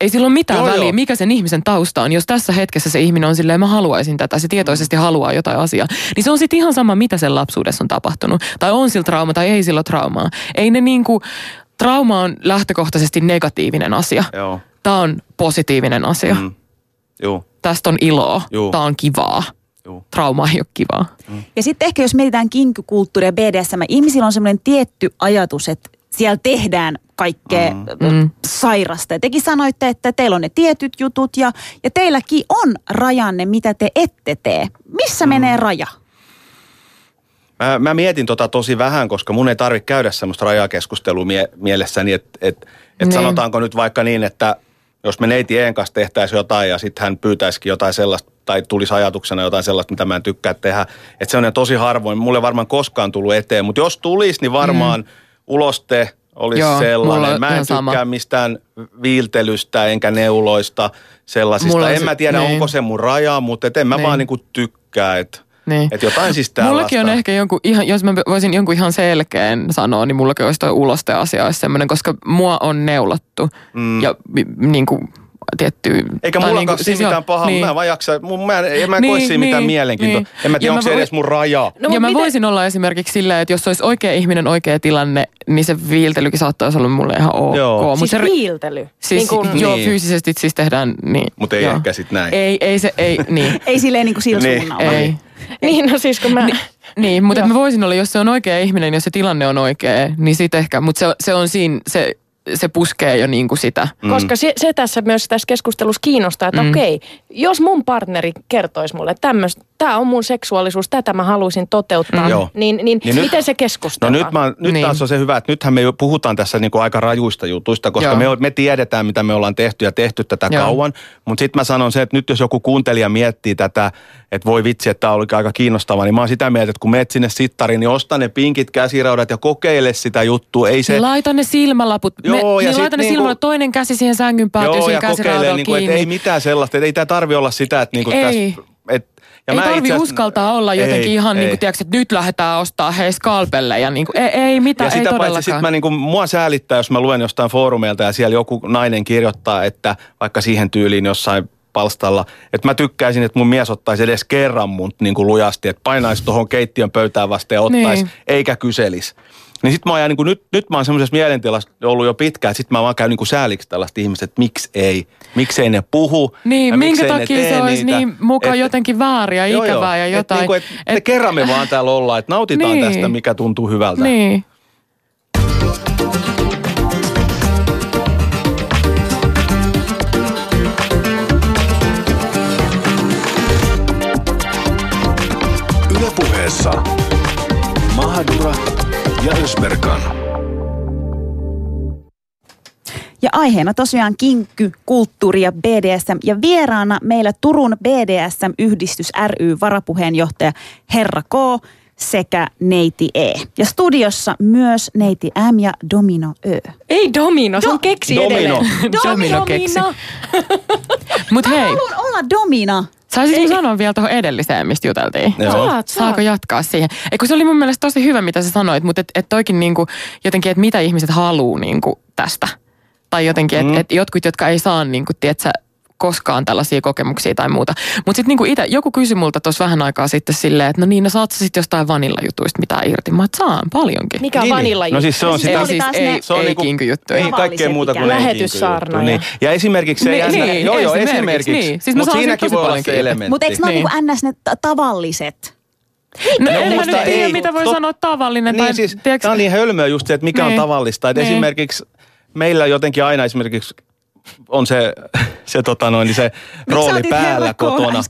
Ei sillä ole mitään Joo, joo, väliä, joo. mikä sen ihmisen tausta on. Jos tässä hetkessä se ihminen on silleen, mä haluaisin tätä, se tietoisesti haluaa jotain asiaa, niin se on sitten ihan sama, mitä sen lapsuudessa on tapahtunut. Tai on sillä trauma tai ei sillä traumaa. Ei ne niinku, trauma on lähtökohtaisesti negatiivinen asia. Joo. Tämä on positiivinen asia. Mm. Mm. Joo, Tästä on iloa. Juu. Tämä on kivaa. joo. Trauma ei ole kivaa. Ja sitten ehkä jos mietitään kinkykulttuuria BDSM, ihmisillä on semmoinen tietty ajatus, että siellä tehdään kaikkea mm. Sairasta. Ja tekin sanoitte, että teillä on ne tietyt jutut ja, ja teilläkin on rajanne, mitä te ette tee. Missä mm. menee raja? Mä, mä mietin tota tosi vähän, koska mun ei tarvitse käydä semmoista rajakeskustelua mie- mielessäni, että et, et Niin. sanotaanko nyt vaikka niin, että jos me neiti Een kanssa tehtäisiin jotain ja sitten hän pyytäisikin jotain sellaista, tai tulisi ajatuksena jotain sellaista, mitä mä en tykkää tehdä. Että se on ne tosi harvoin. Mulle varmaan koskaan tullut eteen, mutta jos tulisi, niin varmaan mm. Uloste olisi Joo, sellainen. Mä en ihan sama. tykkää mistään viiltelystä enkä neuloista sellaisista. Mulla En se- mä tiedä, niin. onko se mun raja, mutta et en mä Niin. vaan niinku tykkää, että Niin. et jotain siis tällaista. Mullakin on ehkä jonkun, ihan, jos mä voisin jonkun ihan selkeän sanoa, niin mullakin olisi toi ulosteasia olisi semmoinen, koska mua on neulattu. Mm. Ja niin kuin tietty... Eikä mulla niinku- niin, siinä mitään pahaa, niin. mä en vaan jaksa, mun, mä en, en mä Niin, koe siinä mitään niin, mielenkiintoa. niin. En mä tiedä, onko se voi- edes mun raja. No, ja mä miten- voisin olla esimerkiksi silleen, että jos olisi oikea ihminen, oikea tilanne, niin se viiltelykin saattaisi olla mulle ihan ok. Joo. Mut Siis se, viiltely. siis, kuin- joo, Niin. fyysisesti siis tehdään niin. Mut ei joo. ehkä sit näin. Ei, ei se, ei, niin. Ei silleen niin kuin sillä Niin, suunnalla. ei. Niin, no siis kun mä... Niin, mutta mä voisin olla, jos se on oikea ihminen, jos se tilanne on oikea, niin sit ehkä, mutta se, se on siinä, se, se puskee jo niin kuin sitä. Mm. Koska se, se tässä myös tässä keskustelussa kiinnostaa, että mm. okei, jos mun partneri kertoisi mulle, että tämä on mun seksuaalisuus, tätä mä haluaisin toteuttaa, Mm. Niin, niin, Niin nyt- miten se No keskustellaan? nyt, mä, nyt Niin. taas on se hyvä, että nythän me jo puhutaan tässä niinku aika rajuista jutuista, koska Joo. me, me tiedetään, mitä me ollaan tehty ja tehty tätä Joo. kauan. Mutta sitten mä sanon se, että nyt jos joku kuuntelija miettii tätä että voi vitsi, että tämä oli aika kiinnostavaa, niin mä oon sitä mieltä, että kun menet sinne sittariin, niin osta ne pinkit käsiraudat ja kokeile sitä juttua. Ei se... Niin laita ne silmälaput. Joo, Me, ja niin laita ne niinku- silmälaput, toinen käsi siihen sängyn päätyy Joo, ja kokeile, niin kuin, kiinni. että ei mitään sellaista, että ei tämä tarvi olla sitä, että niin kuin Ei. tässä... Et, ja ei mä tarvi itse asiassa- uskaltaa olla jotenkin Ei, ihan niin ei. kuin, tiedätkö, että nyt lähdetään ostaa hei skalpelle ja niin kuin, ei, ei mitään, Ja ei sitä paitsi todellakaan. sit mä niinku, mua säälittää, jos mä luen jostain foorumeilta ja siellä joku nainen kirjoittaa, että vaikka siihen tyyliin jossain palstalla, että mä tykkäisin, että mun mies ottaisi edes kerran mun niin kuin lujasti, että painaisi tuohon keittiön pöytään vasten ja ottaisi, Niin. eikä kyselisi. Niin sit mä oon, niin kuin, nyt, nyt mä oon semmoisessa mielentilassa ollut jo pitkään, että sit mä vaan käyn niin kuin sääliksi tällaista ihmistä, että miksi ei, miksi ei ne puhu. Niin, ja minkä miksei takia se olisi niitä. niin mukaan Et- jotenkin väärin ja Joo, joo. ikävää ja Et jotain. Niin kuin, et, et, me kerran me vaan täällä ollaan, että nautitaan Niin. tästä, mikä tuntuu hyvältä. Niin. Ylepuheessa Mahadura ja Ösberkan. Ja aiheena tosiaan kinkky, kulttuuri ja BDSM. Ja vieraana meillä Turun BDSM-yhdistys ry varapuheenjohtaja Herra K sekä Neiti E. Ja studiossa myös Neiti M ja Domino Ö. Ei domino, se on keksi Domino. edelleen. Domino keksi. Mutta hei, Haluan olla Domina. Saisinko sanoa vielä tuohon edelliseen, mistä juteltiin? Joo. Saat, saat. Saako jatkaa siihen? Eikö se oli mun mielestä tosi hyvä, mitä sä sanoit, mutta et, et toikin niinku, jotenkin, että mitä ihmiset haluaa niinku tästä. Tai jotenkin, että Mm. et jotkut, jotka ei saa niinku, tiedätkö, koskaan tällaisia kokemuksia tai muuta. Mutta sitten niinku itse, joku kysyi multa tuossa vähän aikaa sitten silleen, että no niin, no saat sä sitten jostain vanillajutuista mitään irti? Mä saan paljonkin. Mikä on Niin, vanilla No siis se on Siis sitä... oli siis ei, ne- Se on ei niinku- kinkyjuttu. Ei Ei. kaikkea muuta kuin ikään. Lähetyssaarna Niin. ja- esimerkiksi se Niin, jännä, niin, joo joo esimerkiksi, esimerkiksi, niin. Siis mutta siinäkin voi olla se elementti. Mutta eikö ne Niin. niin. ns. ne ta- tavalliset? No, No, en mä nyt tiedä, ei. mitä voi Tot- sanoa tavallinen. Niin tai, siis, tiedätkö- tämä on niin hölmöä just se, että mikä on Niin. tavallista. Että Niin. esimerkiksi meillä jotenkin aina esimerkiksi on se, se, tota noin, niin se rooli päällä kotona.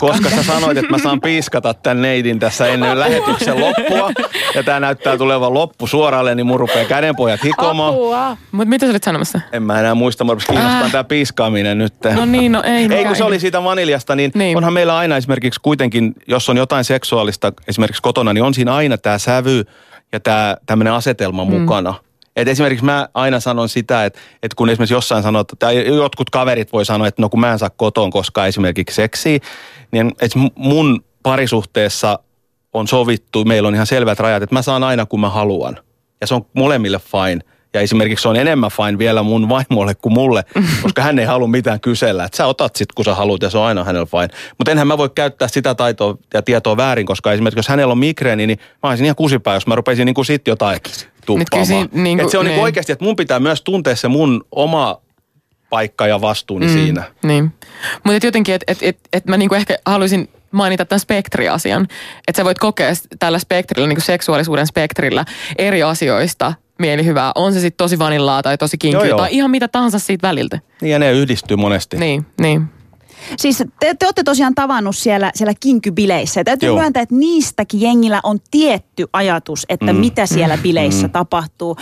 Koska sä sanoit, että mä saan piiskata tämän neidin tässä ennen lähetyksen loppua. Ja tämä näyttää tulevan loppu suoralle, niin mun rupeaa kädenpojat hikomaan. Mutta mitä sä olit sanomassa? En mä enää muista, mä rupesin kiinnostaa Äh. tämä piiskaaminen nyt. No niin, no ei. Ei, kun se oli siitä vaniljasta, niin, Niin. niin onhan meillä aina esimerkiksi kuitenkin, jos on jotain seksuaalista esimerkiksi kotona, niin on siinä aina tämä sävy ja tämä tämmöinen asetelma mm. mukana. Et esimerkiksi mä aina sanon sitä, että, että kun esimerkiksi jossain sanoo, tai jotkut kaverit voi sanoa, että no kun mä en saa kotoon koskaan esimerkiksi seksiä, niin että mun parisuhteessa on sovittu, meillä on ihan selvät rajat, että mä saan aina kun mä haluan. Ja se on molemmille fine. Ja esimerkiksi se on enemmän fine vielä mun vaimolle kuin mulle, koska hän ei halua mitään kysellä. Että sä otat sit, kun sä haluat ja se on aina hänellä fine. Mutta enhän mä voi käyttää sitä taitoa ja tietoa väärin, koska esimerkiksi jos hänellä on migreeni, niin mä olisin ihan kusipää, jos mä rupeisin niin kuin sit jotain tuppaamaan. niinku- Et se on niin niin. oikeasti, että mun pitää myös tuntea se mun oma paikka ja vastuuni mm. siinä. Niin. Mutta jotenkin, että et, et, et mä niinku ehkä haluaisin mainita tämän spektriasian. Että sä voit kokea tällä spektrillä, niinku seksuaalisuuden spektrillä eri asioista mielihyvää. On se sitten tosi vanillaa tai tosi kinkyä joo. tai ihan mitä tahansa siitä väliltä. Niin ja ne yhdistyy monesti. Niin, niin. Siis te, te olette tosiaan tavannut siellä, siellä kinkybileissä. Ja täytyy Joo. myöntää, että niistäkin jengillä on tietty ajatus, että mm. mitä siellä bileissä mm. tapahtuu.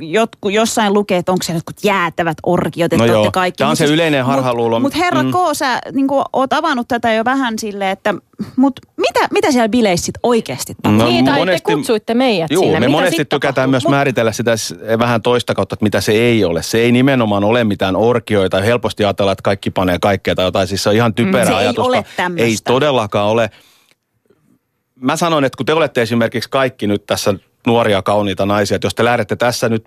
Jotku, jossain lukee, että onko siellä jotkut jäätävät orkiot, että No olette kaikki. tää on Mut se yleinen harhaluulo. Mutta mut herra Mm. K, sä niin oot avannut tätä jo vähän silleen, että mut mitä, mitä siellä bileissä sit oikeasti? No, niin, tai monesti- te kutsuitte meidät Joo, sinne. me Mitä monesti tykätään tapahtuu? myös määritellä sitä vähän toista kautta, että mitä se ei ole. Se ei nimenomaan ole mitään orkioita. Helposti ajatellaan, että kaikki panee kaikkea tai jotain. Siis se on ihan typerä Se ei ajatus. ole tämmöstä. Ei todellakaan ole. Mä sanon, että kun te olette esimerkiksi kaikki nyt tässä nuoria kauniita naisia, että jos te lähdette tässä nyt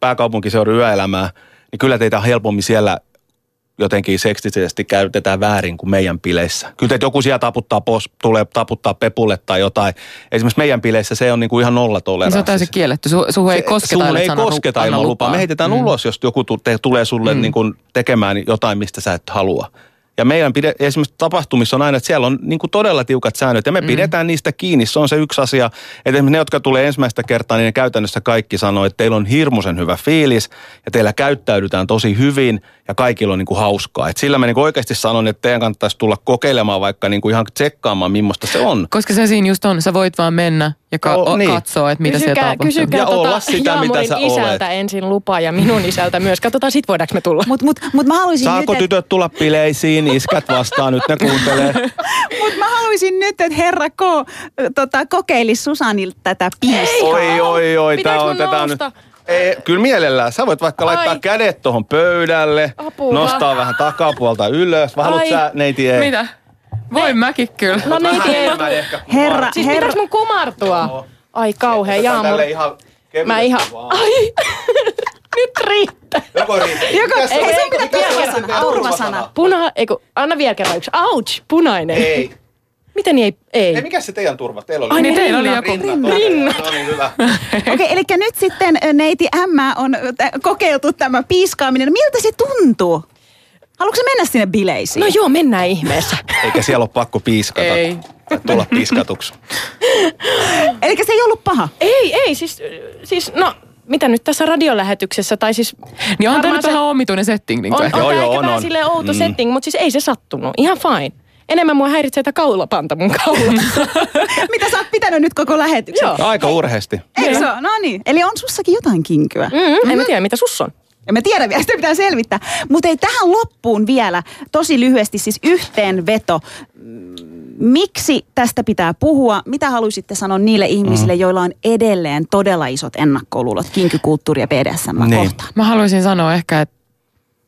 pääkaupunkiseudun yöelämää, niin kyllä teitä on helpommin siellä jotenkin seksisesti käytetään väärin kuin meidän bileissä. Kyllä teitä joku siellä taputtaa, pos, tulee taputtaa pepulle tai jotain. Esimerkiksi meidän bileissä se on niin kuin ihan nolla Niin se on täysin kielletty. Su, suhun ei kosketa, ellei ei kosketa ilman lupaa. Me heitetään mm. ulos, jos joku te, tulee sulle mm. niin kuin tekemään jotain, mistä sä et halua. Ja meidän pide, esimerkiksi tapahtumissa on aina, että siellä on niin kuin todella tiukat säännöt ja me mm. pidetään niistä kiinni. Se on se yksi asia. Että esimerkiksi ne, jotka tulee ensimmäistä kertaa, niin ne käytännössä kaikki sanoo, että teillä on hirmuisen hyvä fiilis ja teillä käyttäydytään tosi hyvin ja kaikilla on niin kuin hauskaa. Et sillä mä niin kuin oikeasti sanon, että teidän kannattaisi tulla kokeilemaan vaikka niin kuin ihan tsekkaamaan, millaista se on. Koska se siinä just on, sä voit vaan mennä ja ka- o- niin. katsoa, että mitä siellä Kysykää, tapahtuu. kysykää Ja tota olla sitä, mitä Jaamorin sä isältä ensin lupa ja minun isältä myös. Katsotaan sit voidaanko me tulla. Mutta mut, mut mä haluaisin Saako nyt, et- tytöt tulla bileisiin? Niin iskät vastaan, nyt ne kuuntelee. Mutta mä haluaisin nyt, että herra K. Tota, kokeilisi Susanilta tätä piiskaa. Oi, oi, oi, tää on tätä on nyt. Ei, kyllä mielellään. Sä voit vaikka Ai. laittaa kädet tuohon pöydälle, Apua. nostaa vähän takapuolta ylös. Vai haluat Ai. sä, neiti ei? Mitä? Voin mäkin kyllä. No neiti ei. Herra, Siis herra. mun kumartua? Ai kauhea Otetaan jaamur. tälle ihan kevyesti Mä ihan... Ai! Nyt riittää. Joko riittää. Joko, ei, se on se turvasana. Puna... Eiku, anna vielä kerran yksi. Ouch! Punainen. Ei. Miten ei? Ei. Ei, mikä se teidän turva? Teillä oli Ai Niin teillä oli joku. rinnat. Rinnat. No niin, hyvä. Okei, eli nyt sitten neiti M on kokeiltu tämä piiskaaminen. Miltä se tuntuu? Haluatko mennä sinne bileisiin? No joo, mennään ihmeessä. Eikä siellä ole pakko piiskata. Ei. Tai tulla piskatuksi. Eli se ei ollut paha. Ei, ei, siis, siis no, mitä nyt tässä radiolähetyksessä, tai siis... Niin on tämä nyt se- vähän omituinen setting. Niin On, on, ehkä. Joo, joo, on, vähän on. silleen outo Mm. setting, mutta siis ei se sattunut. Ihan fine. Enemmän mua häiritsee tämä kaulapanta mun kaulassa. Mitä sä oot pitänyt nyt koko lähetyksen? Joo. Aika urheasti. Eikö se ole? No niin. Eli on sussakin jotain kinkyä. mm, en mä tiedä, mitä sus on. Ja mä tiedän vielä, sitä pitää selvittää. Mutta ei tähän loppuun vielä tosi lyhyesti siis yhteenveto. Mm, Miksi tästä pitää puhua? Mitä haluaisitte sanoa niille ihmisille, joilla on edelleen todella isot ennakkoluulot kinkykulttuuri ja BDSM Niin. kohtaan? Mä haluaisin sanoa ehkä, että,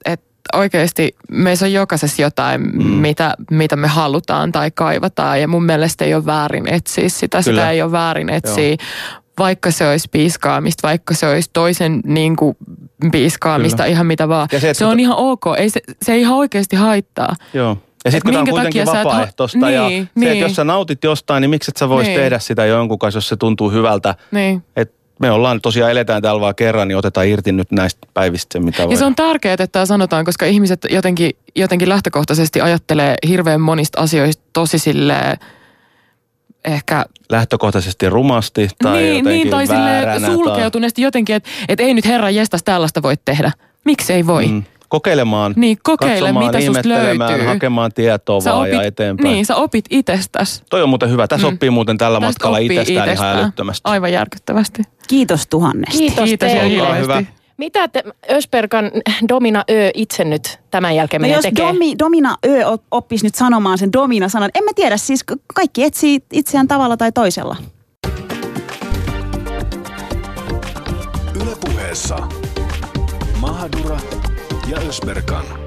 että oikeasti meissä on jokaisessa jotain, mm. mitä, mitä me halutaan tai kaivataan. Ja mun mielestä ei ole väärin etsiä sitä. Kyllä. Sitä ei ole väärin etsiä. Joo. Vaikka se olisi piiskaamista, vaikka se olisi toisen niin kuin, piiskaamista, Kyllä. ihan mitä vaan. Ja se, Se, on ihan ok. Ei se, se ei ihan oikeasti haittaa. Joo. Ja sitten kun tämä on kuitenkin et vapaaehtoista ja Niin, se, että niin. jos sä nautit jostain, niin miksi et sä vois Niin. tehdä sitä jonkun kanssa, jos se tuntuu hyvältä. Niin. Et me ollaan tosiaan eletään täällä vaan kerran, niin otetaan irti nyt näistä päivistä se, mitä voi. Ja se on tärkeää, että tämä sanotaan, koska ihmiset jotenkin, jotenkin lähtökohtaisesti ajattelee hirveän monista asioista tosi silleen ehkä Lähtökohtaisesti rumasti tai niin, jotenkin niin, tai sulkeutuneesti jotenkin, että et ei nyt herran jestas tällaista voi tehdä. Miksi ei voi? Mm, kokeilemaan, Niin, kokeile, katsomaan, mitä susta ihmettelemään, löytyy. hakemaan tietoa Sä vaan ja opit, eteenpäin. niin, sä opit itsestäs. Toi on muuten hyvä. Tässä Mm. oppii muuten tällä Tästä matkalla itsestään, ihan älyttömästi. Aivan järkyttävästi. Kiitos tuhannesta. Kiitos, Kiitos ja teille. Hyvä. Mitä te Ösperkan Domina Ö itse nyt tämän jälkeen No menee jos tekee? Domi, Domina Ö op- oppisi nyt sanomaan sen Domina-sanan, en mä tiedä, siis kaikki etsii itseään tavalla tai toisella. Yle puheessa Mahadura ja Ösberkan.